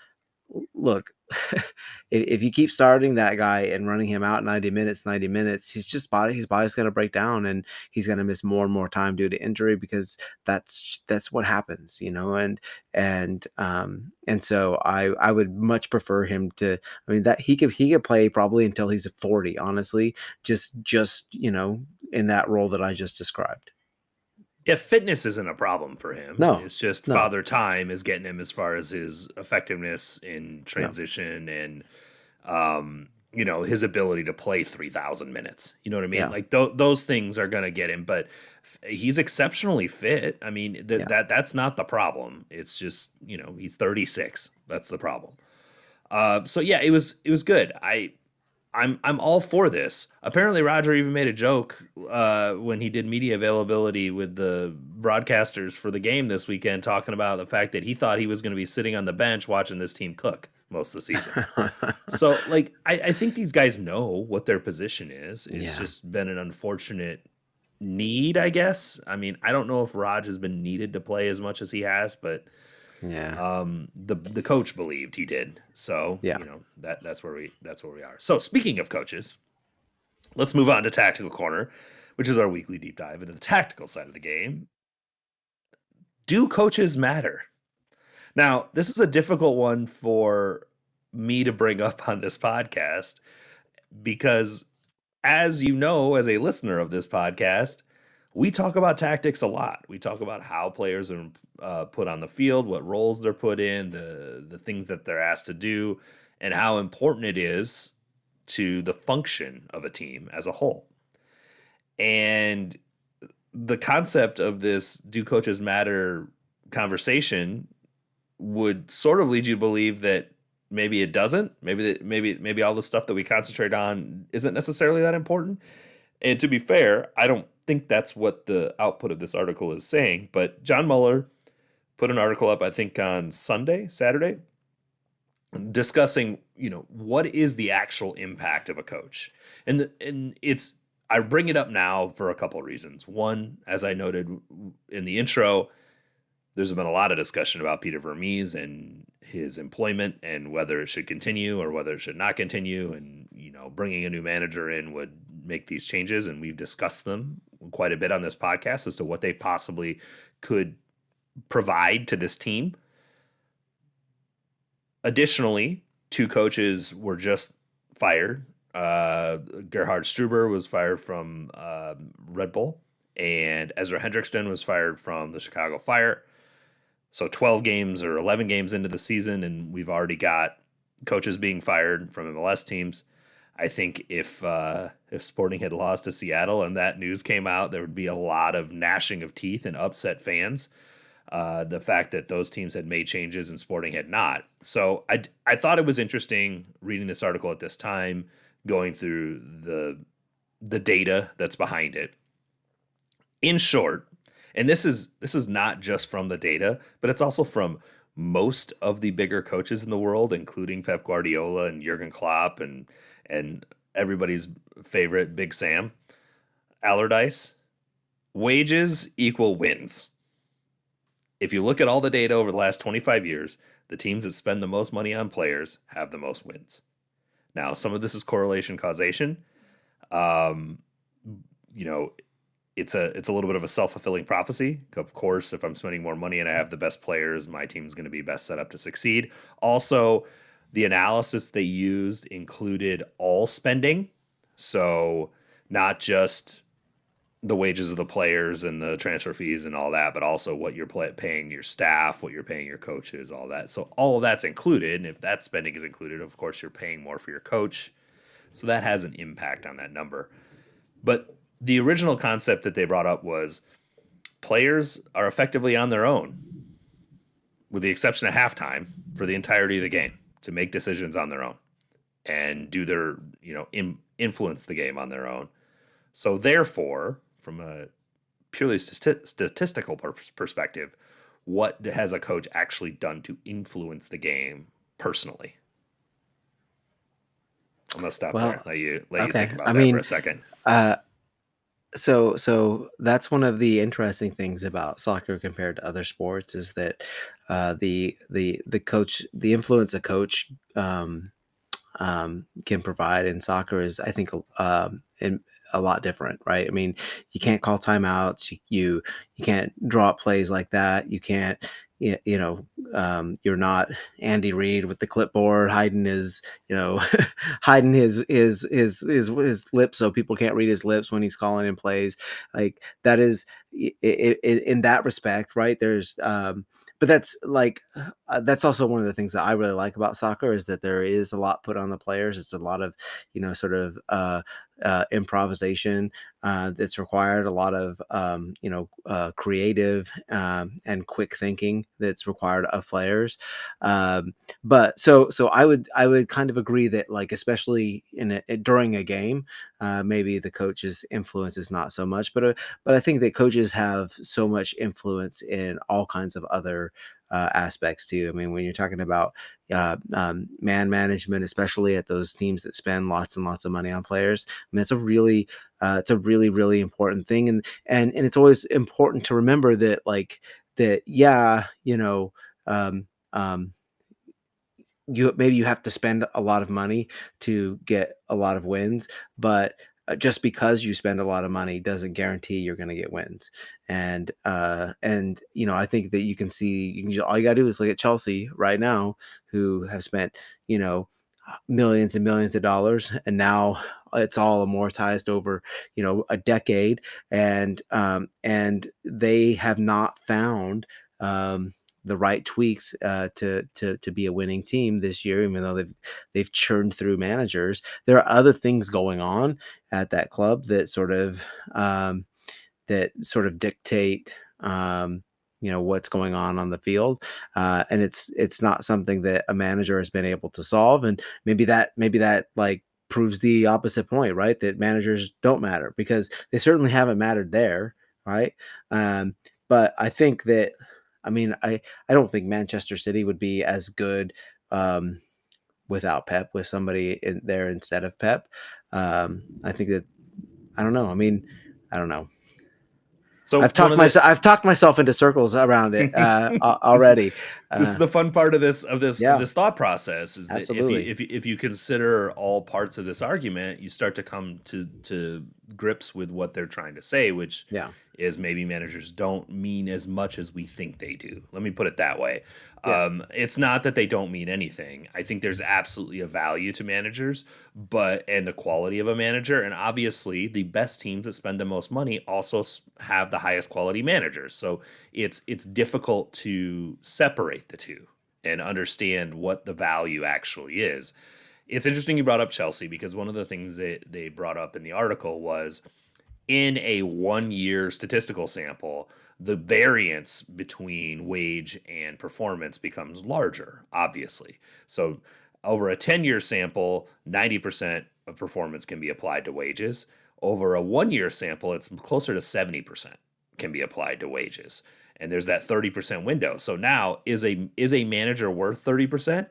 look, if, if, you keep starting that guy and running him out 90 minutes, 90 minutes, he's just body his body's gonna break down and he's gonna miss more and more time due to injury because that's that's what happens, you know, and and um and so I I would much prefer him to I mean that he could he could play probably until he's 40, honestly, just just you know, in that role that I just described. Yeah, fitness isn't a problem for him. No, it's just no. father time is getting him as far as his effectiveness in transition no. and, um, you know, his ability to play three thousand minutes. You know what I mean? Yeah. Like th- those things are gonna get him, but f- he's exceptionally fit. I mean, th- yeah. that that's not the problem. It's just you know he's thirty six. That's the problem. Uh, so yeah, it was it was good. I I'm I'm all for this. Apparently, Roger even made a joke uh, when he did media availability with the broadcasters for the game this weekend, talking about the fact that he thought he was going to be sitting on the bench watching this team cook most of the season. so, like, I, I, think these guys know what their position is. It's yeah. just been an unfortunate need, I guess. I mean, I don't know if Raj has been needed to play as much as he has, but yeah. Um, the the coach believed he did. So yeah. you know that that's where we that's where we are. So speaking of coaches, let's move on to tactical corner, which is our weekly deep dive into the tactical side of the game. Do coaches matter? Now, this is a difficult one for me to bring up on this podcast because as you know as a listener of this podcast, we talk about tactics a lot. We talk about how players are uh, put on the field, what roles they're put in, the the things that they're asked to do, and how important it is to the function of a team as a whole. And the concept of this "do coaches matter" conversation would sort of lead you to believe that maybe it doesn't. Maybe that maybe maybe all the stuff that we concentrate on isn't necessarily that important. And to be fair, I don't think that's what the output of this article is saying, but John Muller put an article up, I think, on Sunday, Saturday, discussing, you know, what is the actual impact of a coach. And the, and it's I bring it up now for a couple of reasons. One, as I noted in the intro, there's been a lot of discussion about Peter Vermes and his employment and whether it should continue or whether it should not continue. And, you know, bringing a new manager in would make these changes. And we've discussed them quite a bit on this podcast as to what they possibly could provide to this team. Additionally, two coaches were just fired. Uh, Gerhard Struber was fired from uh, Red Bull, and Ezra Hendrickson was fired from the Chicago Fire. So 12 games or 11 games into the season, and we've already got coaches being fired from MLS teams. I think if uh, if Sporting had lost to Seattle and that news came out, there would be a lot of gnashing of teeth and upset fans. Uh, the fact that those teams had made changes and Sporting had not. So I I thought it was interesting reading this article at this time, going through the the data that's behind it. In short, and this is this is not just from the data, but it's also from most of the bigger coaches in the world, including Pep Guardiola and Jurgen Klopp and and everybody's favorite Big Sam Allardyce. Wages equal wins. If you look at all the data over the last 25 years, the teams that spend the most money on players have the most wins. Now, some of this is correlation causation. Um, you know, it's a it's a little bit of a self fulfilling prophecy. Of course, if I'm spending more money and I have the best players, my team's going to be best set up to succeed. Also, the analysis they used included all spending, so not just the wages of the players and the transfer fees and all that, but also what you're play- paying your staff, what you're paying your coaches, all that. So all of that's included. And if that spending is included, of course, you're paying more for your coach. So that has an impact on that number. But the original concept that they brought up was players are effectively on their own, with the exception of halftime, for the entirety of the game to make decisions on their own and do their, you know, Im- influence the game on their own. So therefore, from a purely st- statistical per- perspective, what has a coach actually done to influence the game personally? I'm gonna stop well, there. Let you let okay. you think about I that mean, for a second. Uh, so so that's one of the interesting things about soccer compared to other sports is that uh, the the the coach the influence a coach um, um, can provide in soccer is I think um, in, a lot different, right? I mean, you can't call timeouts. You you, can't draw plays like that. You can't you, you know um, you're not Andy Reid with the clipboard hiding his you know hiding his his his his his lips so people can't read his lips when he's calling in plays. Like that is it, it, in that respect, right? There's um, but that's like uh, that's also one of the things that I really like about soccer is that there is a lot put on the players. It's a lot of you know sort of uh, uh, improvisation uh, that's required, a lot of um, you know uh, creative um, and quick thinking that's required of players. Um, but so so I would I would kind of agree that like especially in a, during a game, uh, maybe the coach's influence is not so much, but uh, but I think that coaches have so much influence in all kinds of other uh, aspects too. I mean, when you're talking about uh, um, man management, especially at those teams that spend lots and lots of money on players, I mean, it's a really, uh, it's a really, really important thing, and and and it's always important to remember that, like that, yeah, you know, um, um, you maybe you have to spend a lot of money to get a lot of wins, but uh, just because you spend a lot of money doesn't guarantee you're going to get wins. And uh, and you know, I think that you can see you can just, all you got to do is look at Chelsea right now, who have spent you know millions and millions of dollars, and now it's all amortized over you know a decade, and um, and they have not found. Um, the right tweaks uh, to to to be a winning team this year, even though they've they've churned through managers. There are other things going on at that club that sort of um, that sort of dictate um, you know what's going on on the field uh, and it's it's not something that a manager has been able to solve and maybe that maybe that like proves the opposite point right that managers don't matter because they certainly haven't mattered there right um, but i think that I mean, I I don't think Manchester City would be as good um, without Pep with somebody in there instead of Pep. Um, I think that I don't know. I mean, I don't know. So I've talked myself. The... I've talked myself into circles around it uh, already. this, uh, this, is the fun part of this of this yeah. this thought process. Is that Absolutely. if you, if you if you consider all parts of this argument, you start to come to to grips with what they're trying to say, which yeah is maybe managers don't mean as much as we think they do. Let me put it that way. Yeah. Um, it's not that they don't mean anything. I think there's absolutely a value to managers, but and the quality of a manager, and obviously the best teams that spend the most money also have the highest quality managers. So it's it's difficult to separate the two and understand what the value actually is. It's interesting you brought up Chelsea because one of the things that they brought up in the article was in a one year statistical sample, the variance between wage and performance becomes larger, obviously. So, over a 10 year sample, 90% of performance can be applied to wages. Over a one year sample, it's closer to 70% can be applied to wages. And there's that 30% window. So now is a is a manager worth 30%?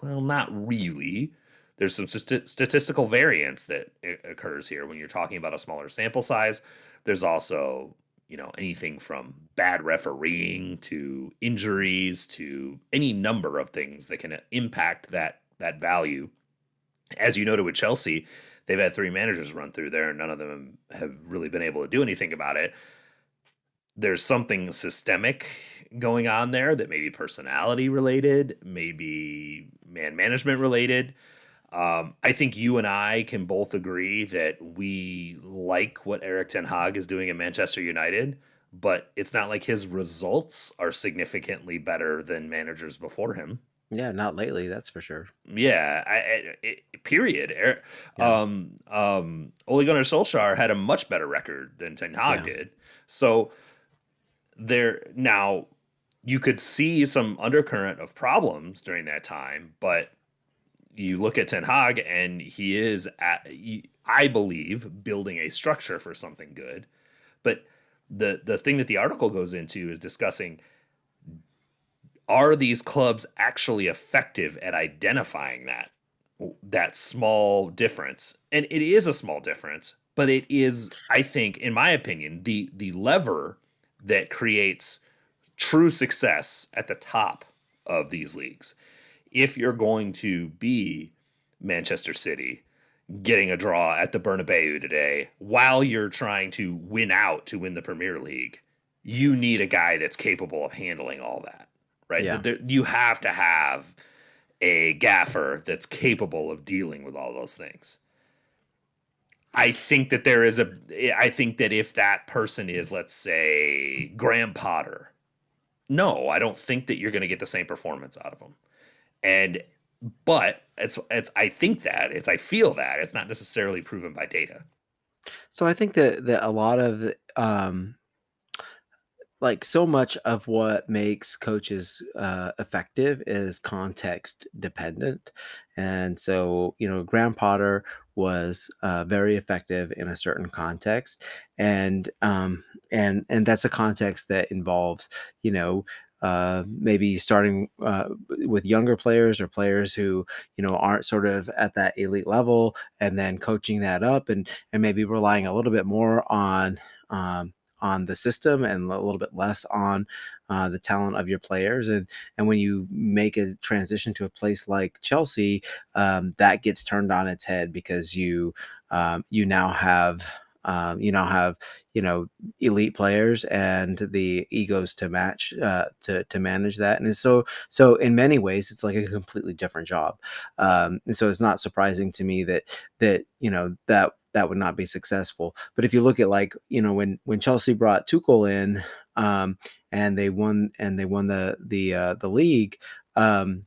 Well, not really there's some st- statistical variance that occurs here when you're talking about a smaller sample size. There's also, you know, anything from bad refereeing to injuries to any number of things that can impact that that value. as you noted with Chelsea, they've had three managers run through there, and none of them have really been able to do anything about it. There's something systemic going on there that may be personality related, maybe man management related. Um, I think you and I can both agree that we like what Erik Ten Hag is doing at Manchester United, but it's not like his results are significantly better than managers before him. Yeah, not lately, that's for sure. Yeah, I, I, it, period. Er, yeah. Um, um, Ole Gunnar Solskjaer had a much better record than Ten Hag yeah. did. So there now you could see some undercurrent of problems during that time, but you look at Ten Hag and he is, at, I believe, building a structure for something good. But the the thing that the article goes into is discussing are these clubs actually effective at identifying that that small difference and it is a small difference but it is i think in my opinion the the lever that creates true success at the top of these leagues if you're going to be manchester city getting a draw at the bernabeu today while you're trying to win out to win the premier league you need a guy that's capable of handling all that right? Yeah. There, you have to have a gaffer that's capable of dealing with all those things. I think that there is a. I think that if that person is, let's say, Graham Potter, no, I don't think that you're going to get the same performance out of him. And but it's it's I think that it's I feel that it's not necessarily proven by data. So I think that that a lot of um, like so much of what makes coaches uh, effective is context dependent and so you know graham potter was uh, very effective in a certain context and um, and and that's a context that involves you know uh, maybe starting uh, with younger players or players who you know aren't sort of at that elite level and then coaching that up and and maybe relying a little bit more on um, on the system and a little bit less on uh, the talent of your players. And and when you make a transition to a place like Chelsea, um, that gets turned on its head because you um, you now have. Um, you now have you know elite players and the egos to match uh, to to manage that, and so so in many ways it's like a completely different job. Um, and so it's not surprising to me that that you know that that would not be successful. But if you look at like you know when when Chelsea brought Tuchel in um, and they won and they won the the uh, the league. Um,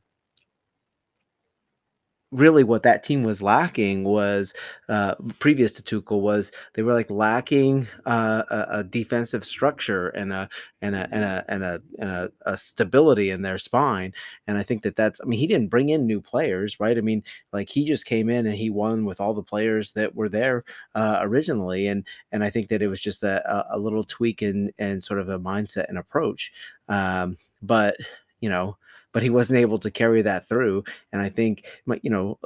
really what that team was lacking was uh, previous to Tuchel was they were like lacking uh, a, a, defensive structure and a and a and a and, a, and a, a, stability in their spine. And I think that that's I mean he didn't bring in new players, right? I mean like he just came in and he won with all the players that were there uh, originally, and and I think that it was just a, a little tweak in and sort of a mindset and approach. Um, but you know but he wasn't able to carry that through. And I think, you know,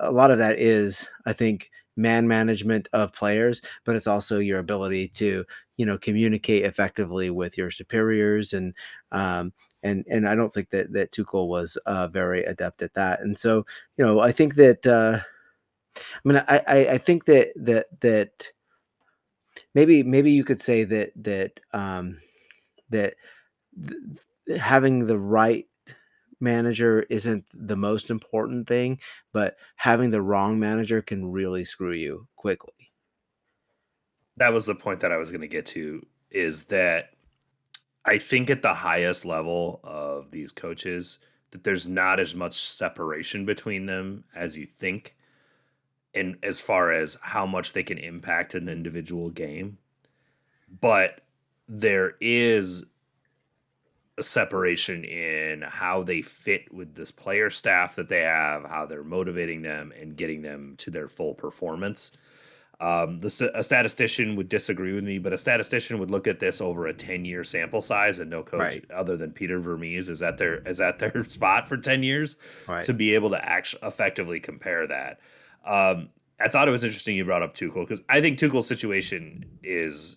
a lot of that is, I think, man management of players, but it's also your ability to, you know, communicate effectively with your superiors and, um, and and I don't think that that Tuchel was uh, very adept at that. And so, you know, I think that uh, I mean, I, I I think that that that maybe maybe you could say that that um, that th- having the right manager isn't the most important thing, but having the wrong manager can really screw you quickly. That was the point that I was going to get to is that I think at the highest level of these coaches that there's not as much separation between them as you think and as far as how much they can impact an individual game. But there is separation in how they fit with this player staff that they have, how they're motivating them and getting them to their full performance. Um, the, a statistician would disagree with me, but a statistician would look at this over a ten year sample size, and no coach right. other than Peter Vermes is at their is at their spot for ten years right. to be able to actually effectively compare that. Um, I thought it was interesting you brought up Tuchel because I think Tuchel's situation is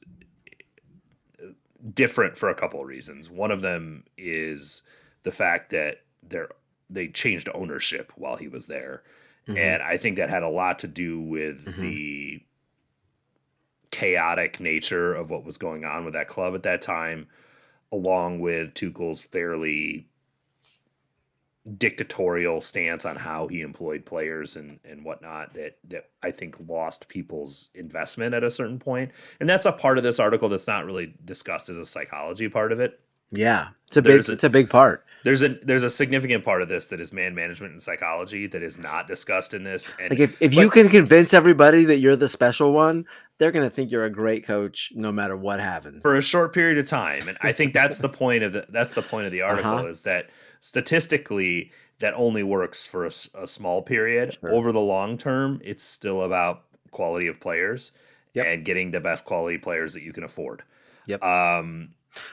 different for a couple of reasons. One of them is the fact that they're they changed ownership while he was there, Mm-hmm. And I think that had a lot to do with mm-hmm. the chaotic nature of what was going on with that club at that time, along with Tuchel's fairly dictatorial stance on how he employed players and and whatnot that that I think lost people's investment at a certain point. And that's a part of this article that's not really discussed as a psychology part of it. Yeah, it's a there's big a, it's a big part. There's a there's a significant part of this that is man management and psychology that is not discussed in this. And, like if, if but, you can convince everybody that you're the special one, they're going to think you're a great coach no matter what happens for a short period of time. And I think that's the point of the that's the point of the article uh-huh. is that statistically that only works for a, a small period. Sure. Over the long term, it's still about quality of players yep. and getting the best quality players that you can afford. Yep. Um,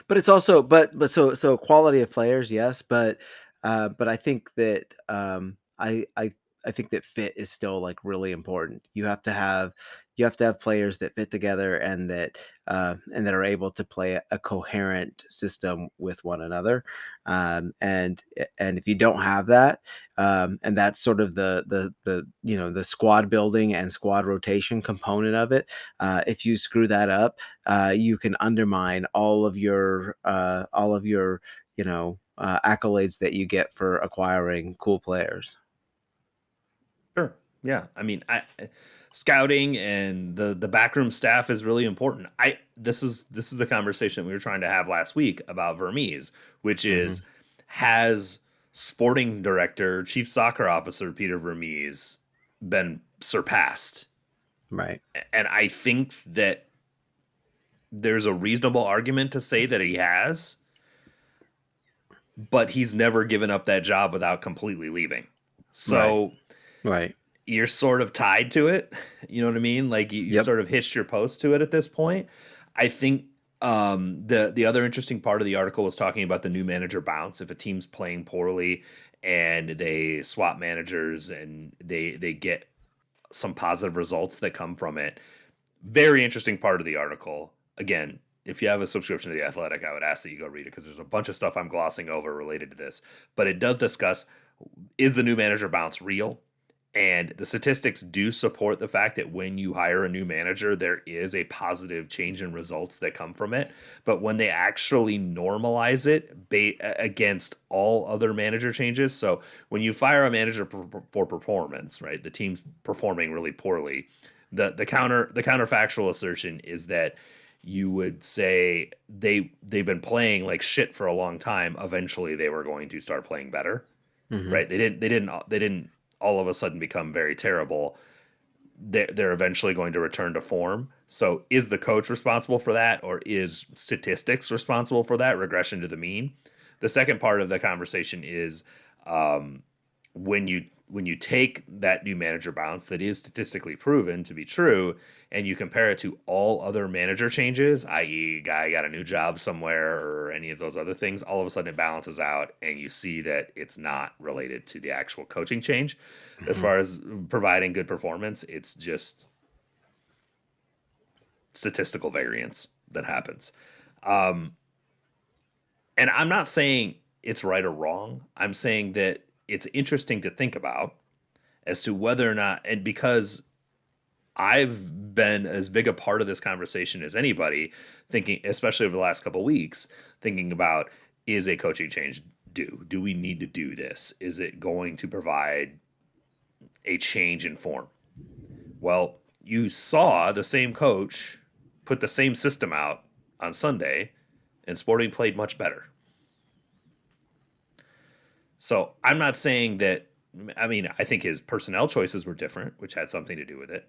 but it's also but but so so quality of players, yes, but uh, but I think that um, I I I think that fit is still like really important. You have to have you have to have players that fit together and that uh, and that are able to play a, coherent system with one another. Um, and and if you don't have that, um, and that's sort of the the the you know the squad building and squad rotation component of it. Uh, if you screw that up, uh, you can undermine all of your uh, all of your you know uh, accolades that you get for acquiring cool players. Yeah. I mean, I scouting and the the backroom staff is really important. I this is this is the conversation we were trying to have last week about Vermes, which is mm-hmm. has sporting director, chief soccer officer Peter Vermes been surpassed? Right. And I think that there's a reasonable argument to say that he has, but he's never given up that job without completely leaving. So right Right. You're sort of tied to it. You know what I mean? Like you, you yep. sort of hitched your post to it at this point. I think um, the the other interesting part of the article was talking about the new manager bounce. If a team's playing poorly and they swap managers and they they get some positive results that come from it. Very interesting part of the article. Again, if you have a subscription to the Athletic, I would ask that you go read it because there's a bunch of stuff I'm glossing over related to this. But it does discuss is the new manager bounce real? And the statistics do support the fact that when you hire a new manager, there is a positive change in results that come from it. But when they actually normalize it ba- against all other manager changes, so when you fire a manager for performance, right, the team's performing really poorly. The the counter the counterfactual assertion is that you would say they they've been playing like shit for a long time. Eventually, they were going to start playing better. Mm-hmm. Right? They didn't. They didn't. They didn't all of a sudden become very terrible, they're, they're eventually going to return to form. So is the coach responsible for that, or is statistics responsible for that regression to the mean? The second part of the conversation is um, when you when you take that new manager bounce that is statistically proven to be true and you compare it to all other manager changes, i.e., guy got a new job somewhere or any of those other things, all of a sudden it balances out and you see that it's not related to the actual coaching change. Mm-hmm. As far as providing good performance, it's just statistical variance that happens. Um, and I'm not saying it's right or wrong. I'm saying that it's interesting to think about as to whether or not, and because I've been as big a part of this conversation as anybody, thinking, especially over the last couple weeks, thinking about is a coaching change due? Do we need to do this? Is it going to provide a change in form? Well, you saw the same coach put the same system out on Sunday, and Sporting played much better. So I'm not saying that. I mean, I think his personnel choices were different, which had something to do with it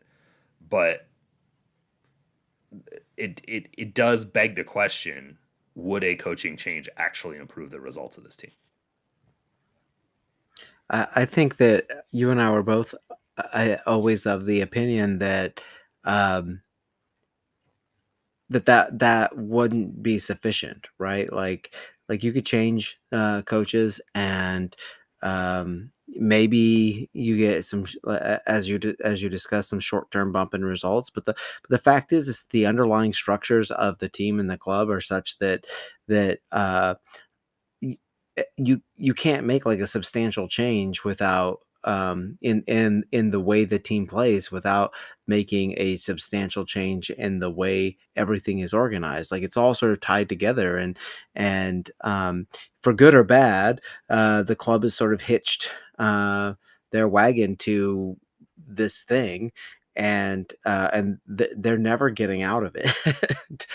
but it it it does beg the question: Would a coaching change actually improve the results of this team? I think that you and I were both I always of the opinion that um, that that that wouldn't be sufficient, right? Like like you could change uh, coaches and um, maybe you get some as you as you discuss some short-term bump in results but the but the fact is is the underlying structures of the team and the club are such that that uh eh, you you can't make like a substantial change without um, in in in the way the team plays without making a substantial change in the way everything is organized. Like it's all sort of tied together, and and um, for good or bad, uh, the club is sort of hitched uh, their wagon to this thing and uh, and th- they're never getting out of it.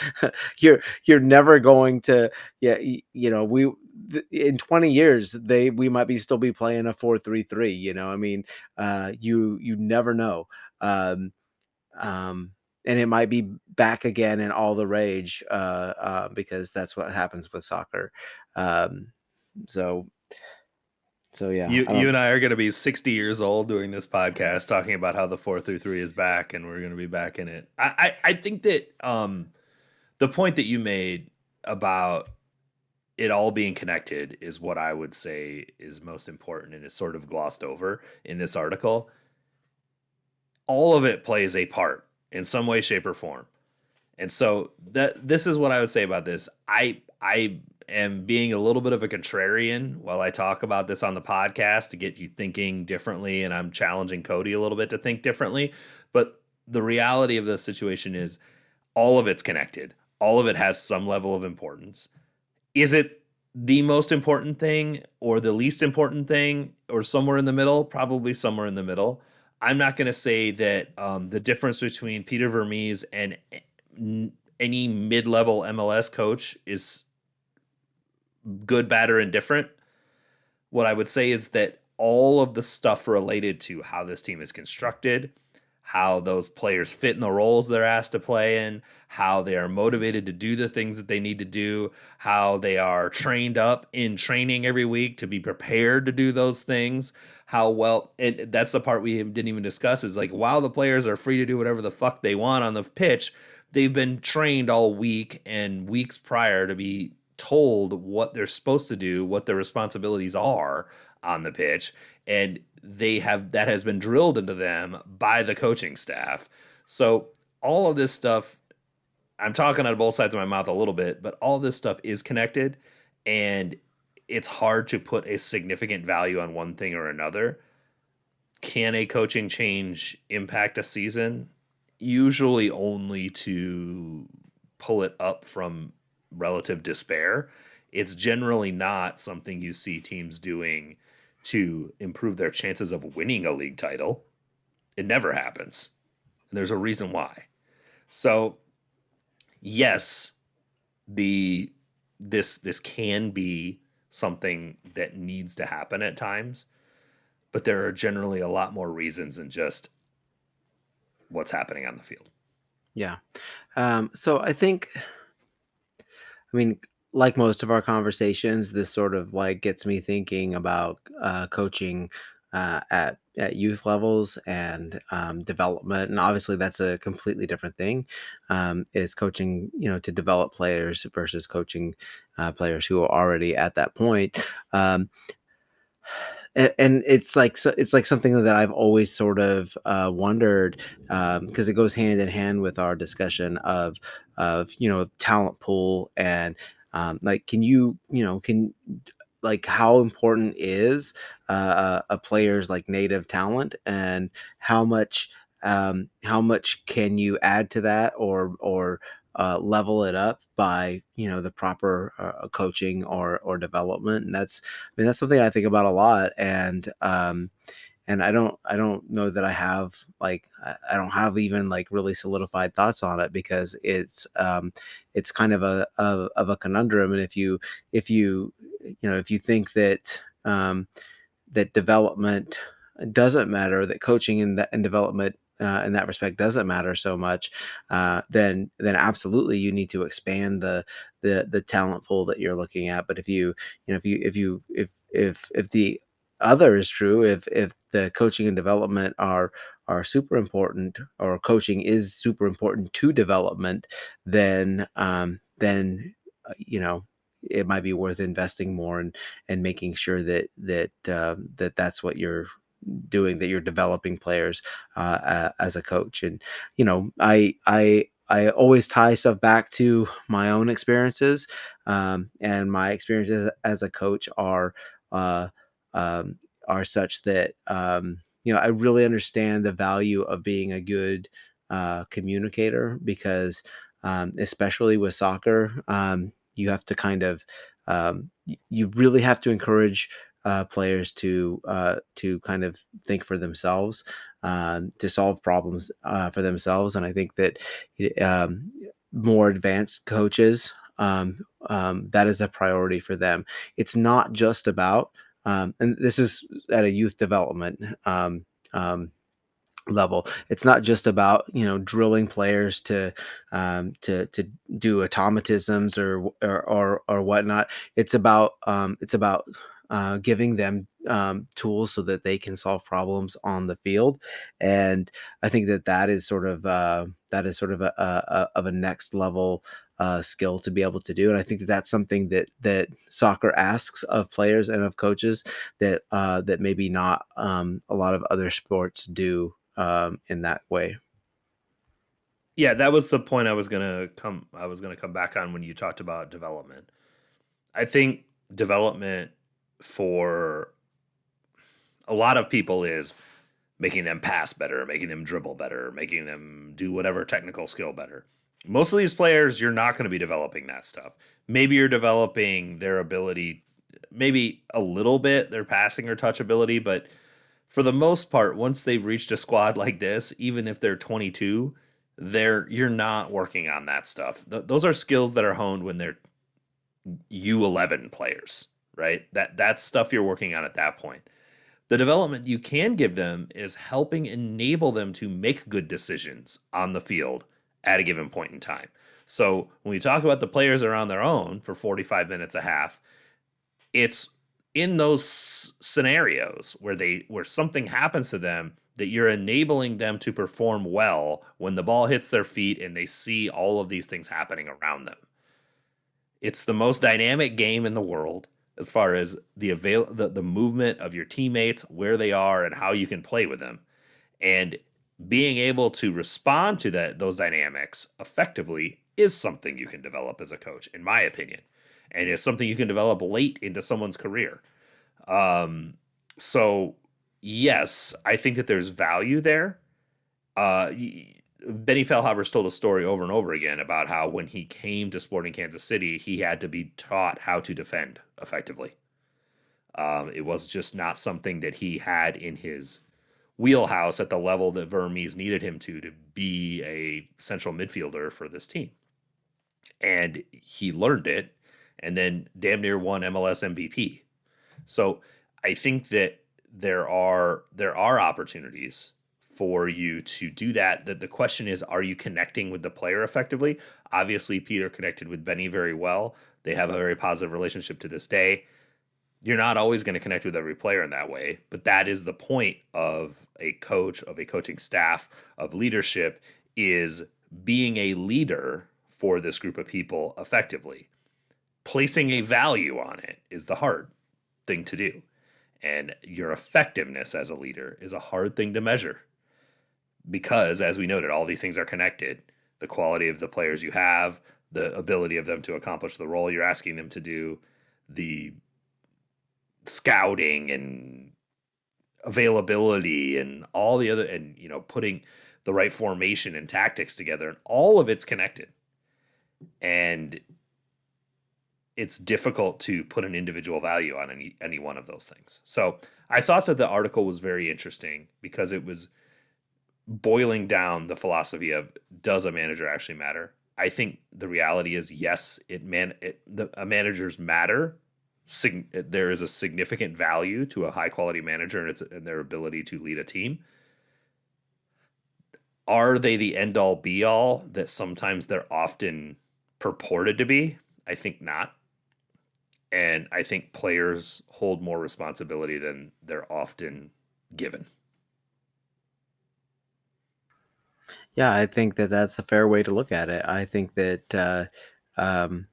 you're you're never going to yeah you know we th- in 20 years they we might be still be playing a 4-3-3 you know i mean uh you you never know um um and it might be back again in all the rage uh, uh because that's what happens with soccer um so so yeah, you you and I are going to be 60 years old doing this podcast talking about how the four through three is back, and we're going to be back in it. I, I I think that um the point that you made about it all being connected is what I would say is most important, and it's sort of glossed over in this article. All of it plays a part in some way, shape, or form, and so that this is what I would say about this. I I am being a little bit of a contrarian while I talk about this on the podcast to get you thinking differently. And I'm challenging Cody a little bit to think differently. But the reality of the situation is all of it's connected, all of it has some level of importance. Is it the most important thing or the least important thing or somewhere in the middle? Probably somewhere in the middle. I'm not going to say that um, the difference between Peter Vermes and any mid level MLS coach is good, bad, or indifferent. What I would say is that all of the stuff related to how this team is constructed, how those players fit in the roles they're asked to play in, how they are motivated to do the things that they need to do, how they are trained up in training every week to be prepared to do those things, how well and that's the part we didn't even discuss is like while the players are free to do whatever the fuck they want on the pitch, they've been trained all week and weeks prior to be told what they're supposed to do, what their responsibilities are on the pitch, and they have that has been drilled into them by the coaching staff. So all of this stuff I'm talking out of both sides of my mouth a little bit, but all this stuff is connected and it's hard to put a significant value on one thing or another. Can a coaching change impact a season? Usually only to pull it up from relative despair, it's generally not something you see teams doing to improve their chances of winning a league title. It never happens. And there's a reason why. So, yes, the this this can be something that needs to happen at times, but there are generally a lot more reasons than just what's happening on the field. Yeah. Um, so I think I mean, like most of our conversations, this sort of like gets me thinking about uh, coaching uh, at at youth levels and um, development, and obviously that's a completely different thing. Um, is coaching, you know, to develop players versus coaching uh, players who are already at that point. Um, and, it's like so it's like something that I've always sort of uh, wondered because um, it goes hand in hand with our discussion of of you know talent pool and um, like can you you know can like how important is uh, a player's like native talent and how much um, how much can you add to that or or uh, level it up by you know the proper uh, coaching or or development? And that's i mean that's something i think about a lot and um and i don't i don't know that i have like i don't have even like really solidified thoughts on it because it's um it's kind of a of, of a conundrum and if you if you you know if you think that um that development doesn't matter that coaching and, and development uh, in that respect doesn't matter so much, uh, then then absolutely you need to expand the the the talent pool that you're looking at. But if you you know if you if you if if if the other is true, if if the coaching and development are are super important, or coaching is super important to development, then um, then uh, you know it might be worth investing more and and making sure that that uh, that that's what you're doing that you're developing players uh, as a coach. And you know i i i always tie stuff back to my own experiences um, and my experiences as a coach are uh, um, are such that um, you know I really understand the value of being a good uh, communicator because um, especially with soccer, um, you have to kind of um, you really have to encourage uh, players to uh, to kind of think for themselves, uh, to solve problems uh, for themselves, and I think that um, more advanced coaches um, um, that is a priority for them. It's not just about, and this is at a youth development level. It's not just about you know drilling players to um, to to do automatisms or or or, or whatnot. It's about um, it's about uh, giving them um, tools so that they can solve problems on the field, and I think that that is sort of uh, that is sort of a, a of a next level uh, skill to be able to do. And I think that that's something that that soccer asks of players and of coaches that uh, that maybe not um, a lot of other sports do um, in that way. Yeah, that was the point I was gonna come. I was gonna come back on when you talked about development. I think development for a lot of people is making them pass better, making them dribble better, making them do whatever technical skill better. Most of these players, you're not going to be developing that stuff. Maybe you're developing their ability, maybe a little bit, their passing or touch ability, but for the most part, once they've reached a squad like this, even if they're 22, they're you're not working on that stuff. Th- those are skills that are honed when they're U11 players, right? That that's stuff you're working on at that point. The development you can give them is helping enable them to make good decisions on the field at a given point in time. So when we talk about the players are on their own for 45 minutes a half, it's in those scenarios where they where something happens to them that you're enabling them to perform well when the ball hits their feet and they see all of these things happening around them. It's the most dynamic game in the world as far as the avail the, the movement of your teammates, where they are and how you can play with them. And being able to respond to that those dynamics effectively is something you can develop as a coach in my opinion and it's something you can develop late into someone's career. Um, so yes, I think that there's value there. Uh, Benny Feilhaber's told a story over and over again about how when he came to Sporting Kansas City, he had to be taught how to defend effectively. Um, it was just not something that he had in his wheelhouse at the level that Vermes needed him to to be a central midfielder for this team. And he learned it and then damn near won MLS MVP. So I think that there are there are opportunities for you to do that. That the question is, are you connecting with the player effectively? Obviously, Peter connected with Benny very well. They have a very positive relationship to this day. You're not always going to connect with every player in that way, but that is the point of a coach, of a coaching staff, of leadership is being a leader for this group of people effectively placing a value on it is the hard thing to do. And your effectiveness as a leader is a hard thing to measure because, as we noted, all these things are connected. The quality of the players you have, the ability of them to accomplish the role you're asking them to do, the scouting and availability and all the other and you know putting the right formation and tactics together and all of it's connected and it's difficult to put an individual value on any any one of those things. So I thought that the article was very interesting because it was boiling down the philosophy of does a manager actually matter? I think the reality is yes, it man it, the managers matter. Sig, there is a significant value to a high quality manager and its and their ability to lead a team. Are they the end all be all that sometimes they're often purported to be? I think not and I think players hold more responsibility than they're often given. Yeah, I think that that's a fair way to look at it. I think that uh, um,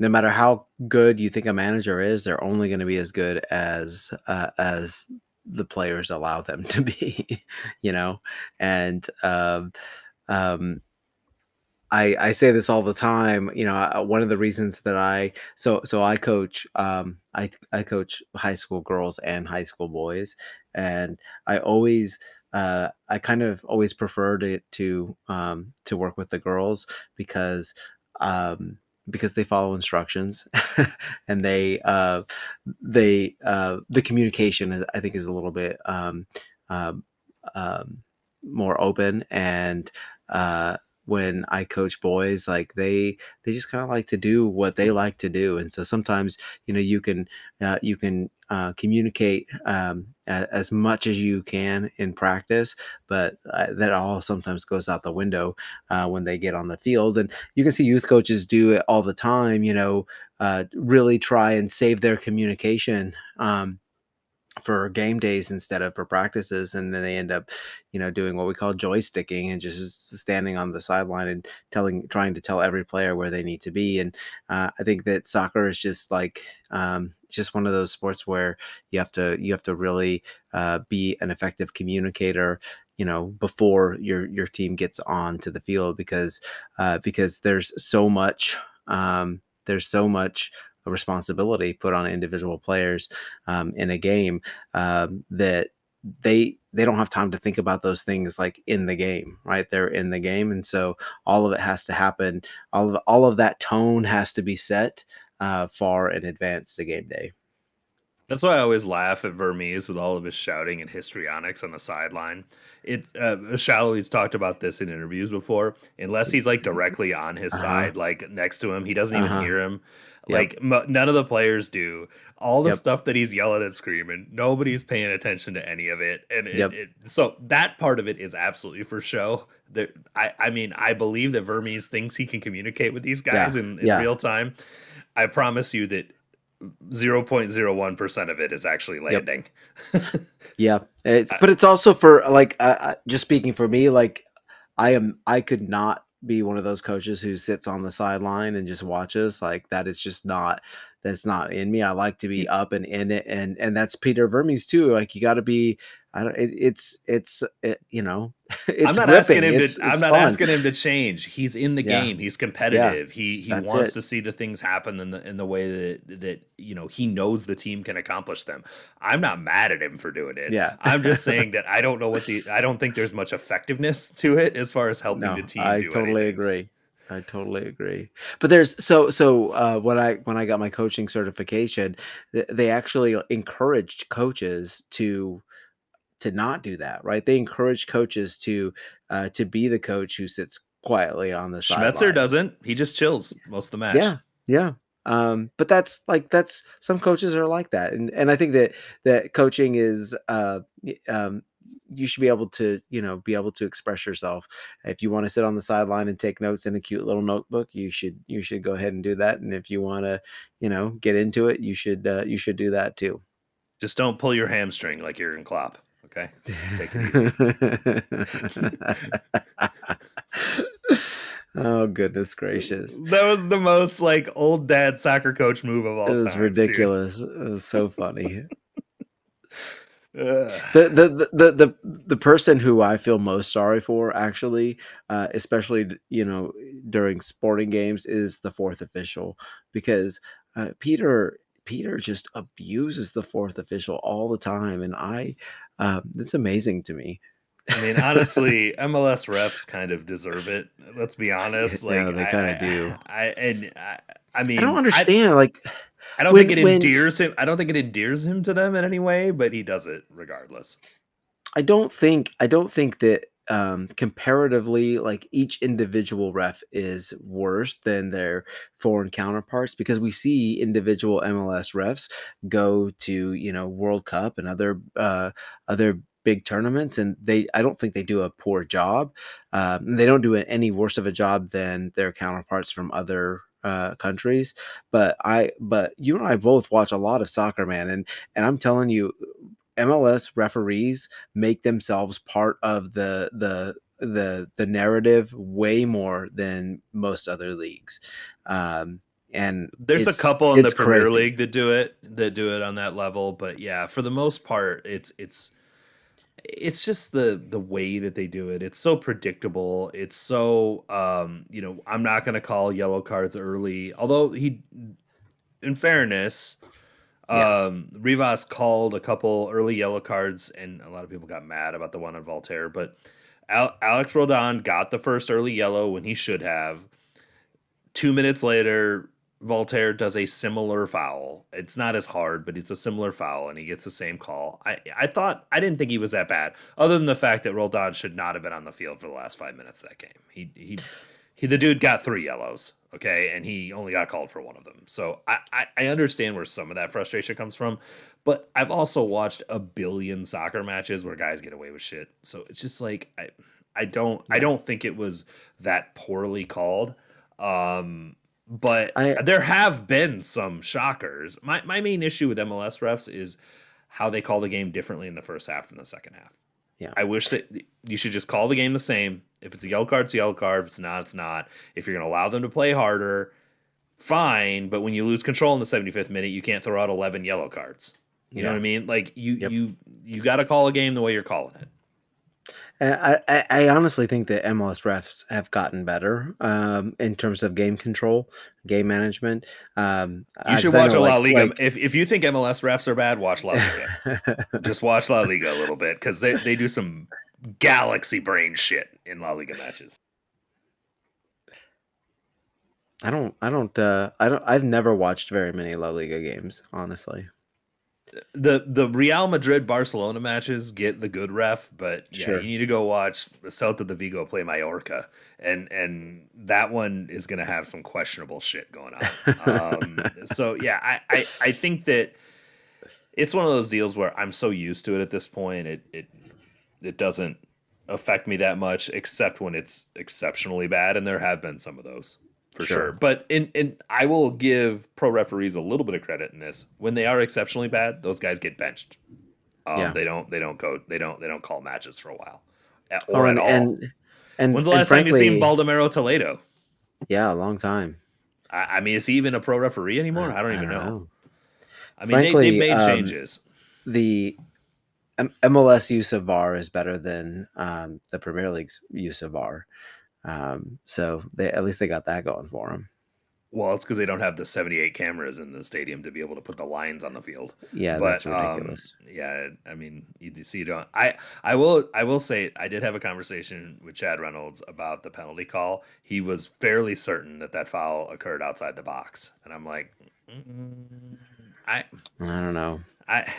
no matter how good you think a manager is, they're only going to be as good as uh, as the players allow them to be. you know, and um, um, I, I say this all the time. You know, one of the reasons that I so so I coach um, I I coach high school girls and high school boys, and I always uh, I kind of always preferred it to um, to work with the girls because um, because they follow instructions and they uh, they uh, the communication is, I think is a little bit um, um, um more open and uh, when I coach boys, like they they just kind of like to do what they like to do, and so sometimes you know you can uh, you can uh, communicate um, as much as you can in practice, but uh, that all sometimes goes out the window uh, when they get on the field. And you can see youth coaches do it all the time. You know, uh, really try and save their communication. Um, for game days instead of for practices and then they end up you know doing what we call joysticking and just standing on the sideline and telling trying to tell every player where they need to be and uh, i think that soccer is just like um, just one of those sports where you have to you have to really uh, be an effective communicator you know before your your team gets on to the field because uh, because there's so much um, there's so much a responsibility put on individual players um, in a game um, that they they don't have time to think about those things like in the game right they're in the game and so all of it has to happen all of all of that tone has to be set uh, far in advance to game day that's why I always laugh at Vermes with all of his shouting and histrionics on the sideline. It uh, Salloi, talked about this in interviews before. Unless he's like directly on his uh-huh. side, like next to him, he doesn't even uh-huh. hear him. Like m- none of the players do. All the yep. stuff that he's yelling and screaming, nobody's paying attention to any of it. And it, yep. it, so that part of it is absolutely for show. That I, I mean, I believe that Vermes thinks he can communicate with these guys yeah. in, in yeah. real time. I promise you that 0.01% of it is actually landing. Yep. yeah. It's but it's also for like uh, uh, just speaking for me like I am I could not be one of those coaches who sits on the sideline and just watches. Like that is just not that's not in me. I like to be mm. up and in it, and and that's Peter Vermes too. Like you got to be. I don't. It, it's it's it, you know. I'm not asking him it's, to. It's I'm not fun. asking him to change. He's in the yeah. game. He's competitive. Yeah. He he that's wants it. to see the things happen in the in the way that that you know he knows the team can accomplish them. I'm not mad at him for doing it. Yeah. I'm just saying that I don't know what the. I don't think there's much effectiveness to it as far as helping no, the team. I totally anything. agree. I totally agree. But there's so so uh, when I when I got my coaching certification, they actually encouraged coaches to to not do that. Right? They encourage coaches to uh, to be the coach who sits quietly on the Schmetzer sidelines. doesn't. He just chills most of the match. Yeah, yeah. Um, but that's like that's some coaches are like that, and and I think that that coaching is uh, um, you should be able to you know be able to express yourself if you want to sit on the sideline and take notes in a cute little notebook you should you should go ahead and do that and if you want to you know get into it you should uh, you should do that too just don't pull your hamstring like Jürgen Klopp. Okay, just take it easy. oh goodness gracious! That was the most like old dad soccer coach move of all. It was time, ridiculous. Dude. It was so funny the, the the the the person who I feel most sorry for, actually, uh, especially you know during sporting games, is the fourth official because uh, Peter Peter just abuses the fourth official all the time, and I um, it's amazing to me. I mean, honestly, MLS refs kind of deserve it. Let's be honest. Like, yeah, they kind of do. I and I, I mean, I don't understand. I, like, I don't when, think it when, endears him. I don't think it endears him to them in any way, but he does it regardless. I don't think. I don't think that um, comparatively, like each individual ref is worse than their foreign counterparts because we see individual MLS refs go to you know World Cup and other uh, other big tournaments and they i don't think they do a poor job um, they don't do any worse of a job than their counterparts from other uh, countries. But I, but you and I both watch a lot of soccer, man, and and I'm telling you, MLS referees make themselves part of the the the the narrative way more than most other leagues. Um, and there's a couple in the Premier League that do it that do it on that level, but yeah, for the most part, it's it's it's just the the way that they do it. It's so predictable. It's so um, you know, I'm not going to call yellow cards early. Although he in fairness, um Rivas called a couple early yellow cards and a lot of people got mad about the one on Walter, but Al- Alex Roldan got the first early yellow when he should have. 2 minutes later, Walter does a similar foul. It's not as hard, but it's a similar foul, and he gets the same call. I, I thought I didn't think he was that bad, other than the fact that Roldan should not have been on the field for the last five minutes of that game. He he he the dude got three yellows, okay, and he only got called for one of them. So I, I, I understand where some of that frustration comes from, but I've also watched a billion soccer matches where guys get away with shit. So it's just like I I don't. I don't think it was that poorly called. Um but I, there have been some shockers. My my main issue with MLS refs is how they call the game differently in the first half than the second half. Yeah. I wish that you should just call the game the same. If it's a yellow card, it's a yellow card. If it's not, it's not. If you're going to allow them to play harder, fine. But when you lose control in the 75th minute, you can't throw out 11 yellow cards. You yeah. know what I mean? Like you, yep. you, you got to call a game the way you're calling it. I, I, I, honestly think that MLS refs have gotten better um, in terms of game control, game management. Um, you should watch a La like, Liga. Like, if, if you think MLS refs are bad, watch La Liga. Just watch La Liga a little bit because they, they do some galaxy brain shit in La Liga matches. I don't. I don't. Uh, I don't. I've never watched very many La Liga games, honestly the the Real Madrid Barcelona matches get the good ref, but yeah, sure. you need to go watch Celta de Vigo play Mallorca, and and that one is going to have some questionable shit going on. um, so yeah, I, I I think that it's one of those deals where I'm so used to it at this point, it it it doesn't affect me that much, except when it's exceptionally bad, and there have been some of those for sure. sure. But in in I will give pro referees a little bit of credit in this. When they are exceptionally bad, those guys get benched. Um, yeah. They don't. They don't go. They don't. They don't call matches for a while, or oh, and, at all. And, and when's the last frankly, time you seen Baldomero Toledo? Yeah, a long time. I, I, mean, is he even a pro referee anymore? I don't even I don't know. know. I mean, frankly, they, have made um, changes. The MLS use of VAR is better than um, the Premier League's use of VAR. Um, so they at least they got that going for them. Well, it's because they don't have the 78 cameras in the stadium to be able to put the lines on the field. Yeah, but, that's um, ridiculous. Um, yeah, I mean, you see, you don't. I I will I will say I did have a conversation with Chad Reynolds about the penalty call. He was fairly certain that that foul occurred outside the box, and I'm like, I I don't know. I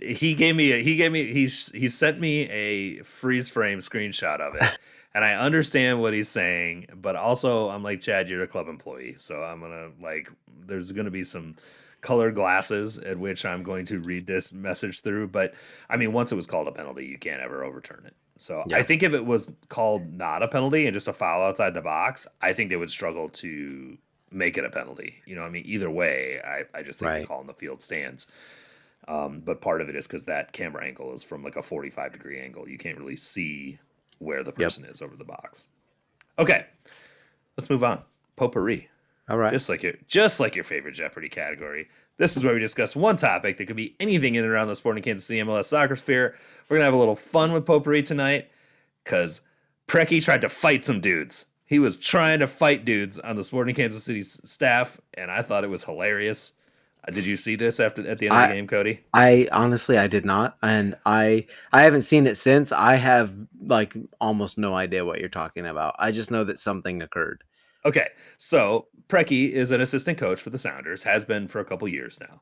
he gave me a, he gave me he's he sent me a freeze frame screenshot of it. and I understand what he's saying, but also I'm like, Chad, you're a club employee, so I'm gonna like, there's gonna be some colored glasses at which I'm going to read this message through. But I mean, once it was called a penalty, you can't ever overturn it. So yeah. I think if it was called not a penalty and just a foul outside the box, I think they would struggle to make it a penalty. You know, I mean, either way, I, I just think right. the call in the field stands. Um, but part of it is because that camera angle is from like a 45 degree angle. You can't really see where the person yep. is over the box. Okay, let's move on. Potpourri. All right. Just like your just like your favorite Jeopardy category. This is where we discuss one topic that could be anything in and around the sporting Kansas City MLS soccer sphere. We're gonna have a little fun with potpourri tonight, cause Preki tried to fight some dudes. He was trying to fight dudes on the Sporting Kansas City staff, and I thought it was hilarious. Did you see this after at the end of the game, Cody? I honestly I did not, and I I haven't seen it since. I have like almost no idea what you're talking about. I just know that something occurred. Okay, so Preki is an assistant coach for the Sounders, has been for a couple years now.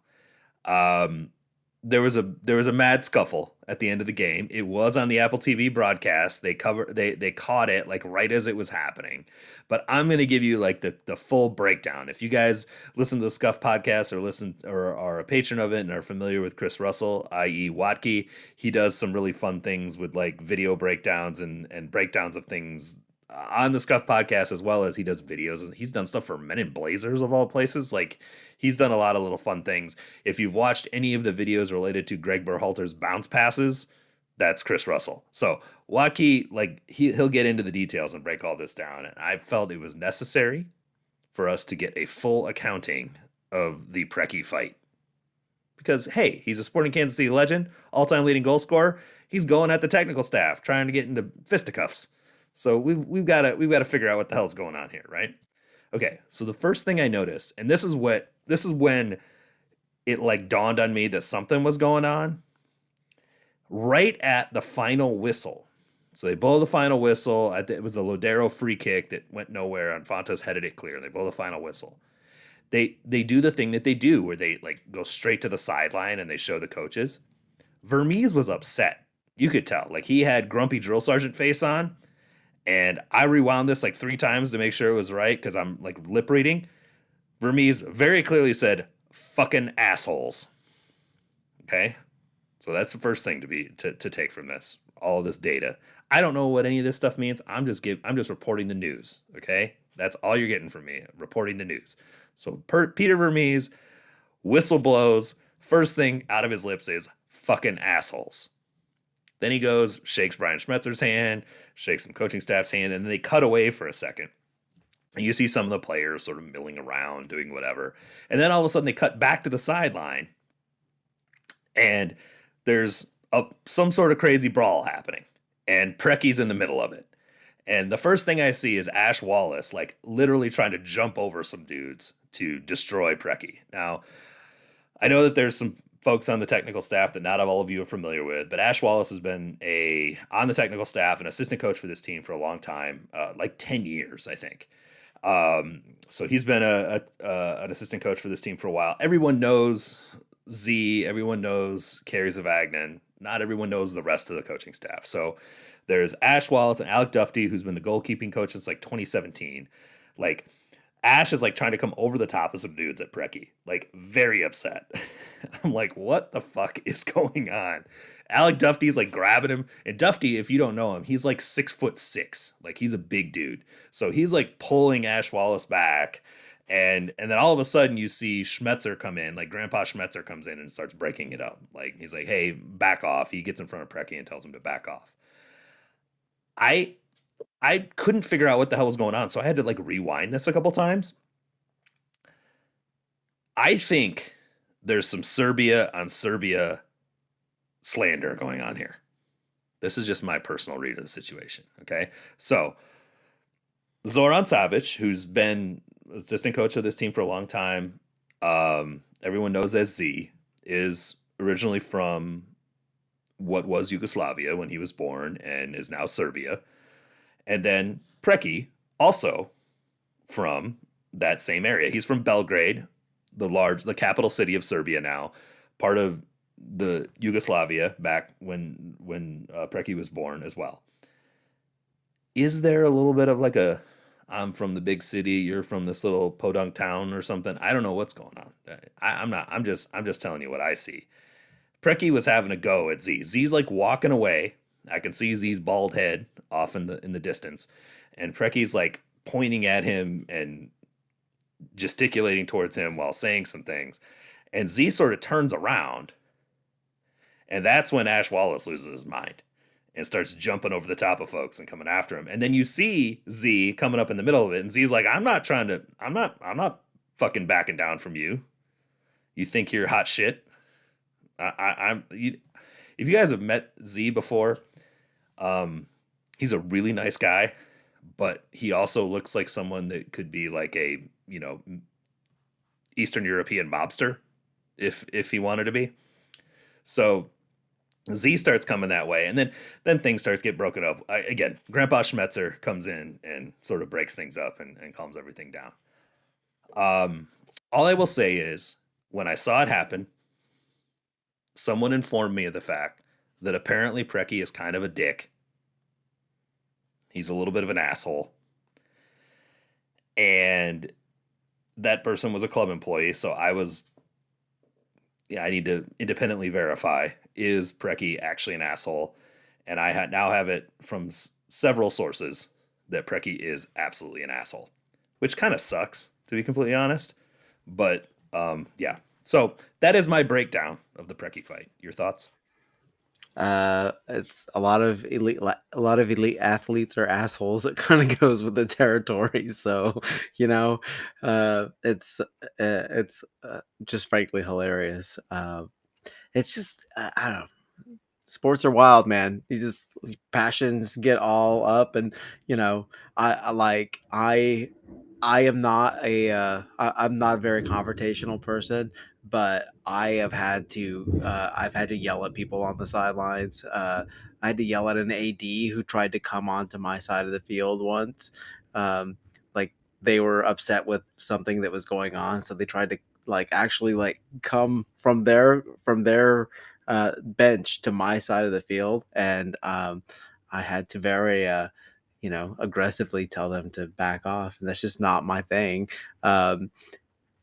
Um, there was a there was a mad scuffle at the end of the game. It was on the Apple TV broadcast. They cover they they caught it like right as it was happening. But I'm gonna give you like the the full breakdown. If you guys listen to the Scuff podcast or listen or are a patron of it and are familiar with Chris Russell, i.e. Watke, he does some really fun things with like video breakdowns and and breakdowns of things on the Scuff podcast as well as he does videos. He's done stuff for Men in Blazers of all places. Like he's done a lot of little fun things. If you've watched any of the videos related to Greg Berhalter's bounce passes, that's Chris Russell. So Watke, like he he'll get into the details and break all this down. And I felt it was necessary for us to get a full accounting of the Preki fight. Because hey, he's a sporting Kansas City legend, all-time leading goal scorer he's going at the technical staff, trying to get into fisticuffs. So we've we've got to we've got to figure out what the hell's going on here, right? Okay, so the first thing I noticed, and this is what this is when it like dawned on me that something was going on. Right at the final whistle, so they blow the final whistle. It was the Lodeiro free kick that went nowhere, and Fontàs headed it clear. They blow the final whistle. They they do the thing that they do where they like go straight to the sideline and they show the coaches. Vermes was upset. You could tell. Like he had grumpy drill sergeant face on. And I rewound this like three times to make sure it was right because I'm like lip reading. Vermes very clearly said, fucking assholes. Okay. So that's the first thing to be to, to take from this, all this data. I don't know what any of this stuff means. I'm just give I'm just reporting the news. Okay. That's all you're getting from me, reporting the news. So per, Peter Vermes whistle blows. First thing out of his lips is fucking assholes. Then he goes, shakes Brian Schmetzer's hand, shakes some coaching staff's hand, and then they cut away for a second. And you see some of the players sort of milling around, doing whatever. And then all of a sudden they cut back to the sideline, and there's a, some sort of crazy brawl happening. And Preki's in the middle of it. And the first thing I see is Ash Wallace, like literally trying to jump over some dudes to destroy Preki. Now, I know that there's some folks on the technical staff that not all of you are familiar with, but Ash Wallace has been a on the technical staff, an assistant coach for this team for a long time, uh, like ten years, I think. Um, so he's been a, a uh, an assistant coach for this team for a while. Everyone knows Z. Everyone knows Kerry Zavagnin. Not everyone knows the rest of the coaching staff. So there's Ash Wallace and Alec Dufty, who's been the goalkeeping coach since like 2017. Like Ash is like trying to come over the top of some dudes at Preki, like very upset. I'm like, what the fuck is going on? Alec Dufty's like grabbing him, and Dufty, if you don't know him, he's like six foot six, like he's a big dude. So he's like pulling Ash Wallace back, and and then all of a sudden you see Schmetzer come in, like Grandpa Schmetzer comes in and starts breaking it up. Like he's like, hey, back off. He gets in front of Preki and tells him to back off. I I couldn't figure out what the hell was going on, so I had to like rewind this a couple times. I think there's some Serbia on Serbia slander going on here. This is just my personal read of the situation. Okay. So Zoran Savic, who's been assistant coach of this team for a long time, um, everyone knows as Z, is originally from what was Yugoslavia when he was born and is now Serbia. And then Preki, also from that same area. He's from Belgrade, the large, the capital city of Serbia now, part of the Yugoslavia back when when uh, Preki was born as well. Is there a little bit of like a I'm from the big city, you're from this little podunk town or something? I don't know what's going on. I, I'm not. I'm just. I'm just telling you what I see. Preki was having a go at Z. Z's like walking away I can see Z's bald head off in the in the distance, and Preki's like pointing at him and gesticulating towards him while saying some things. And Z sort of turns around, and that's when Ash Wallace loses his mind and starts jumping over the top of folks and coming after him. And then you see Z coming up in the middle of it, and Z's like, "I'm not trying to. I'm not. I'm not fucking backing down from you. You think you're hot shit? I, I, I'm. You, if you guys have met Z before, um, he's a really nice guy, but he also looks like someone that could be like a you know Eastern European mobster if if he wanted to be. So Z starts coming that way, and then then things starts to get broken up. I, again, Grandpa Schmetzer comes in and sort of breaks things up and, and calms everything down. Um, all I will say is, when I saw it happen, someone informed me of the fact that apparently Preki is kind of a dick. He's a little bit of an asshole. And that person was a club employee, so I was yeah, I need to independently verify is Preki actually an asshole? And I ha- now have it from s- several sources that Preki is absolutely an asshole, which kind of sucks to be completely honest. But um, yeah, so that is my breakdown of the Preki fight. Your thoughts? Uh, it's a lot of elite, a lot of elite athletes are assholes. It kind of goes with the territory. So, you know, uh, it's uh, it's uh, just frankly hilarious. Uh, it's just uh, I don't know. sports are wild, man. You just passions get all up, and you know, I, I like I I am not a uh, I, am not a very confrontational person, but I have had to uh, I've had to yell at people on the sidelines. Uh, I had to yell at an AD who tried to come onto my side of the field once. Um, like they were upset with something that was going on, so they tried to like actually like come from their from their uh, bench to my side of the field, and um, I had to very, uh, you know, aggressively tell them to back off, and that's just not my thing. Um,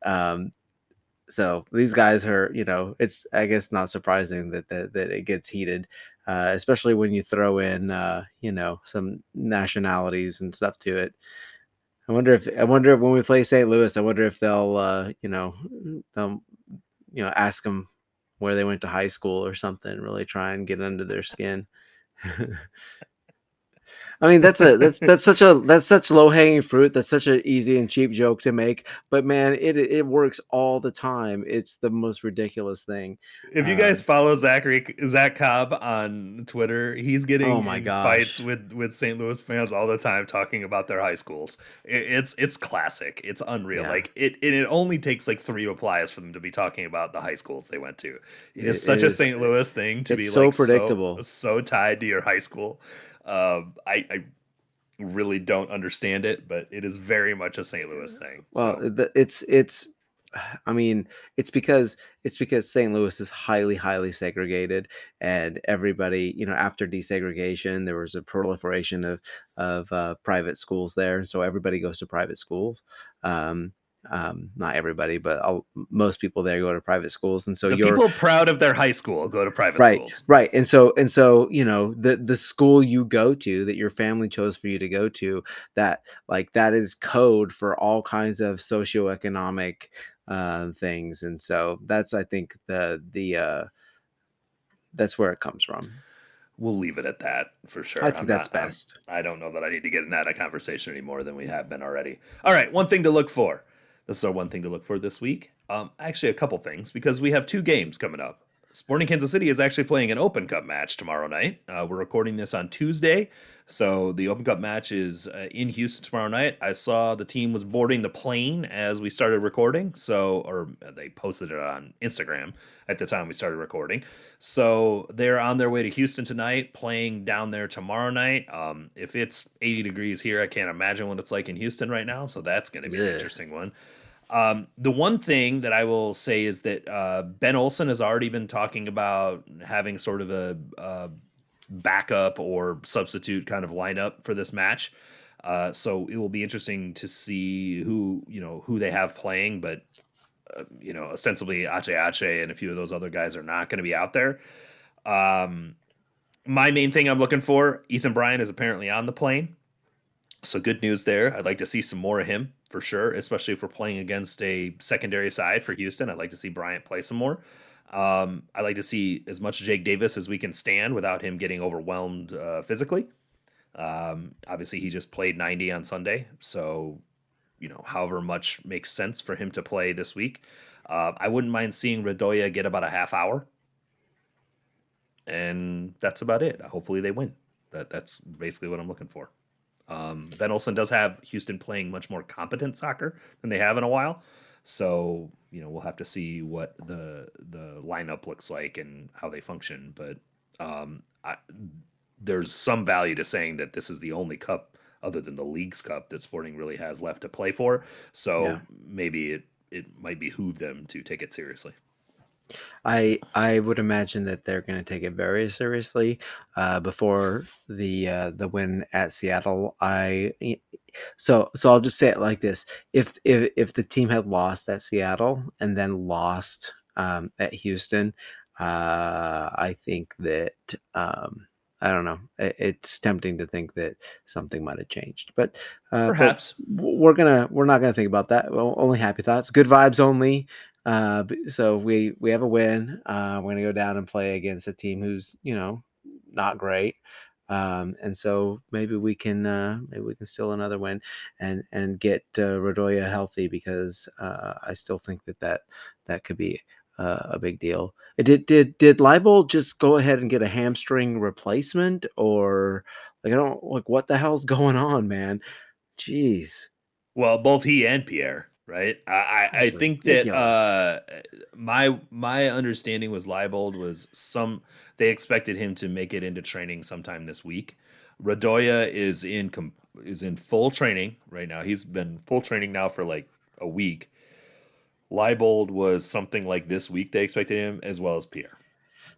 um, so these guys are, you know, it's I guess not surprising that that, that it gets heated, uh, especially when you throw in, uh, you know, some nationalities and stuff to it. I wonder if I wonder if when we play St. Louis, I wonder if they'll, uh, you know, they'll, you know, ask them where they went to high school or something, really try and get under their skin. I mean, that's a that's that's such a that's such low hanging fruit. That's such an easy and cheap joke to make. But man, it it works all the time. It's the most ridiculous thing. If you guys um, follow Zachary Zach Cobb on Twitter, he's getting oh my gosh. fights with with St. Louis fans all the time, talking about their high schools. It, it's it's classic. It's unreal. Yeah. Like it, it it only takes like three replies for them to be talking about the high schools they went to. It, it is such a St. Louis thing to be so like predictable, so, so tied to your high school. Um, I, I really don't understand it, but it is very much a St. Louis thing. Well, so. it's it's I mean, it's because it's because St. Louis is highly, highly segregated, and everybody, you know, after desegregation, there was a proliferation of of uh, private schools there, so everybody goes to private schools. Um, um, not everybody, but I'll, most people there go to private schools, and so the you're people proud of their high school go to private right, schools, right? And so and so you know the the school you go to that your family chose for you to go to that like that is code for all kinds of socioeconomic uh, things, and so that's I think the the uh, that's where it comes from we'll leave it at that for sure. I think I'm that's not, best. I'm, I do not know that I need to get in that a conversation any more than we have been already. All right, one thing to look for. This is our one thing to look for this week. Um, actually, a couple things because we have two games coming up. Sporting Kansas City is actually playing an Open Cup match tomorrow night. Uh, we're recording this on Tuesday, so the Open Cup match is uh, in Houston tomorrow night. I saw the team was boarding the plane as we started recording, so or they posted it on Instagram at the time we started recording. So they're on their way to Houston tonight, playing down there tomorrow night. Um, if it's 80 degrees here, I can't imagine what it's like in Houston right now, so that's going to be yeah. an interesting one. Um, the one thing that I will say is that uh, Ben Olsen has already been talking about having sort of a, a backup or substitute kind of lineup for this match. Uh, so it will be interesting to see who you know who they have playing, but uh, you know ostensibly Ache Ache and a few of those other guys are not going to be out there. Um, my main thing I'm looking for, Ethan Bryant is apparently on the plane. So good news there. I'd like to see some more of him for sure, especially if we're playing against a secondary side for Houston. I'd like to see Bryant play some more. Um, I'd like to see as much Jake Davis as we can stand without him getting overwhelmed uh, physically. Um, obviously, he just played 90 on Sunday, so you know, however much makes sense for him to play this week. Uh, I wouldn't mind seeing Radoja get about a half hour, and that's about it. Hopefully, they win. That that's basically what I'm looking for. Um, ben Olsen does have Houston playing much more competent soccer than they have in a while. So you know we'll have to see what the the lineup looks like and how they function. But um, I, there's some value to saying that this is the only cup other than the Leagues Cup that Sporting really has left to play for. So yeah. maybe it it might behoove them to take it seriously. I I would imagine that they're going to take it very seriously. Uh, before the uh, the win at Seattle, I so so I'll just say it like this: if if if the team had lost at Seattle and then lost um, at Houston, uh, I think that um, I don't know. It's tempting to think that something might have changed, but uh, perhaps but we're gonna we're not gonna think about that. Well, only happy thoughts, good vibes only. Uh, so we we have a win. Uh, we're gonna go down and play against a team who's you know not great. Um, and so maybe we can uh, maybe we can steal another win and and get uh, Radoja healthy because uh, I still think that that that could be uh, a big deal. Did did did Leibold just go ahead and get a hamstring replacement, or like I don't like what the hell's going on, man? Jeez. Well, both he and Pierre, right? I I, I think that uh, my my understanding was Leibold was some they expected him to make it into training sometime this week. Radoja is in com- is in full training right now. He's been full training now for like a week. Leibold was something like this week they expected him as well as Pierre.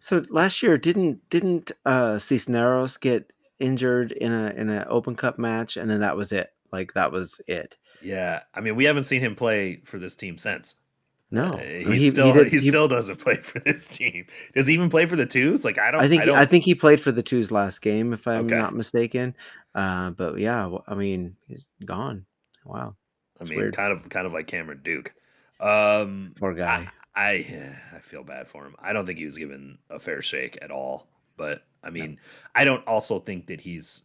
So last year didn't didn't uh Cisneros get injured in a in an Open Cup match and then that was it. Like that was it. Yeah, I mean we haven't seen him play for this team since. No, uh, he, I mean, he, still he, did, he, still doesn't play for this team. Does he even play for the twos? Like I don't. I think I, don't... I think he played for the twos last game, if I'm okay. not mistaken. Uh, but yeah, I mean he's gone. Wow. I mean, weird. kind of kind of like Cameron Duke. Um, Poor guy. I, I, I feel bad for him. I don't think he was given a fair shake at all. But I mean, no. I don't also think that he's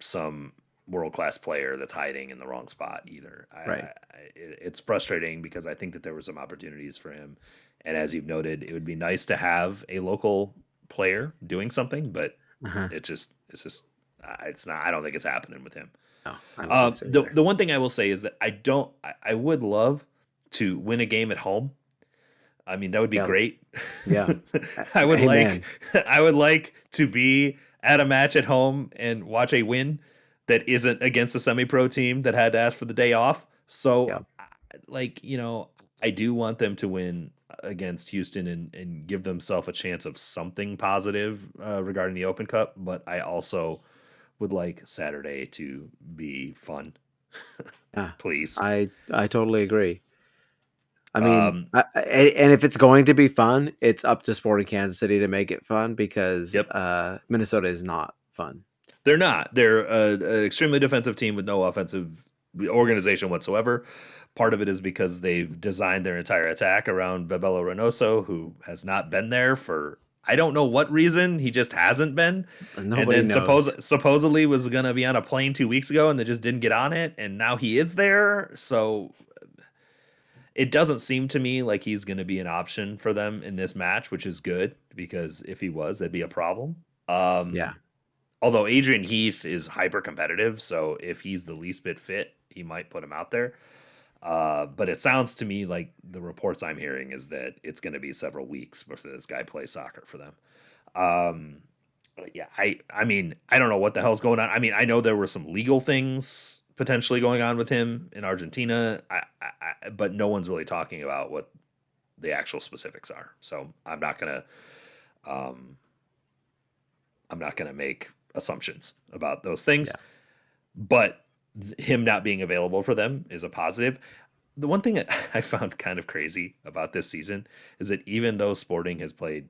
some world class player that's hiding in the wrong spot either. I, right. I, it's frustrating because I think that there were some opportunities for him, and as you've noted, it would be nice to have a local player doing something, but uh-huh. it's just it's just uh, it's not. I don't think it's happening with him. No, um, so the the one thing I will say is that I don't. I, would love to win a game at home. I mean, that would be yeah. great. Yeah, I would like. I would like to be at a match at home and watch a win that isn't against a semi-pro team that had to ask for the day off. So, yeah. like you know, I do want them to win against Houston and, and give themselves a chance of something positive uh, regarding the Open Cup. But I also would like Saturday to be fun. yeah, please. I I totally agree. I mean, um, I, and if it's going to be fun, it's up to Sporting Kansas City to make it fun because yep. uh, Minnesota is not fun. They're not. They're a, an extremely defensive team with no offensive organization whatsoever. Part of it is because they've designed their entire attack around Bebelo Reynoso, who has not been there for I don't know what reason. He just hasn't been. Nobody and then suppose supposedly was gonna be on a plane two weeks ago, and they just didn't get on it, and now he is there. So it doesn't seem to me like he's gonna be an option for them in this match, which is good because if he was, that'd be a problem. Um, yeah. Although Adrian Heath is hyper competitive, so if he's the least bit fit, he might put him out there. Uh, but it sounds to me like the reports I'm hearing is that it's going to be several weeks before this guy plays soccer for them. Um, yeah, I I mean I don't know what the hell's going on. I mean I know there were some legal things potentially going on with him in Argentina, I, I, but no one's really talking about what the actual specifics are. So I'm not gonna um, I'm not gonna make assumptions about those things. Yeah. But him not being available for them is a positive. The one thing that I found kind of crazy about this season is that even though Sporting has played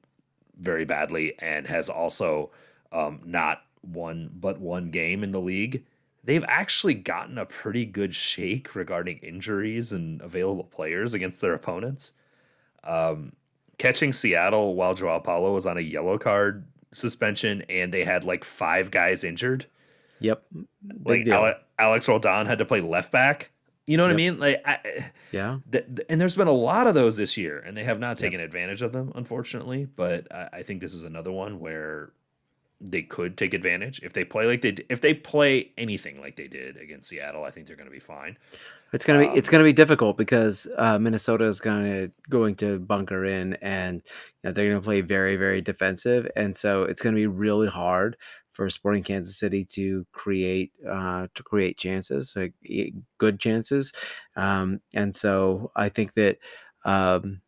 very badly and has also um, not won but one game in the league, they've actually gotten a pretty good shake regarding injuries and available players against their opponents. Um, catching Seattle while Joao Paulo was on a yellow card suspension and they had like five guys injured. Yep. Big like Ale- Alex Roldan had to play left back. You know what yep. I mean? Like, I, yeah. Th- th- and there's been a lot of those this year, and they have not taken yep. advantage of them, unfortunately. But I, I, think this is another one where they could take advantage if they play like they if they play anything like they did against Seattle. I think they're going to be fine. It's gonna be um, it's gonna be difficult because uh, Minnesota is gonna going to bunker in, and you know, they're gonna play very very defensive, and so it's gonna be really hard for Sporting Kansas City to create uh, to create chances, like good chances, um, and so I think that. Um,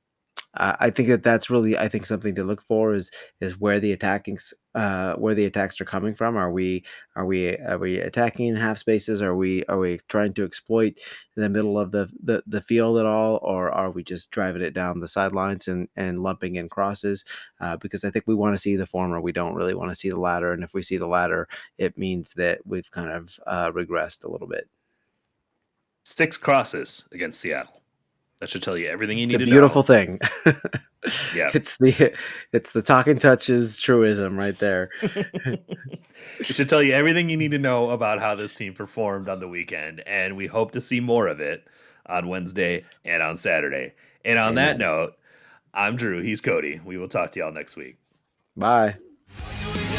I think that that's really I think something to look for is is where the attacking uh, where the attacks are coming from. Are we are we are we attacking in half spaces? Are we are we trying to exploit the middle of the, the the field at all, or are we just driving it down the sidelines and and lumping in crosses? Uh, because I think we want to see the former. We don't really want to see the latter. And if we see the latter, it means that we've kind of uh, regressed a little bit. Six crosses against Seattle. That should tell you everything you it's need It's a beautiful thing. yeah. It's the it's the talking touches truism right there. it should tell you everything you need to know about how this team performed on the weekend and we hope to see more of it on Wednesday and on Saturday. And on Amen. that note, I'm Drew. He's Cody. We will talk to y'all next week. Bye. Start doing it.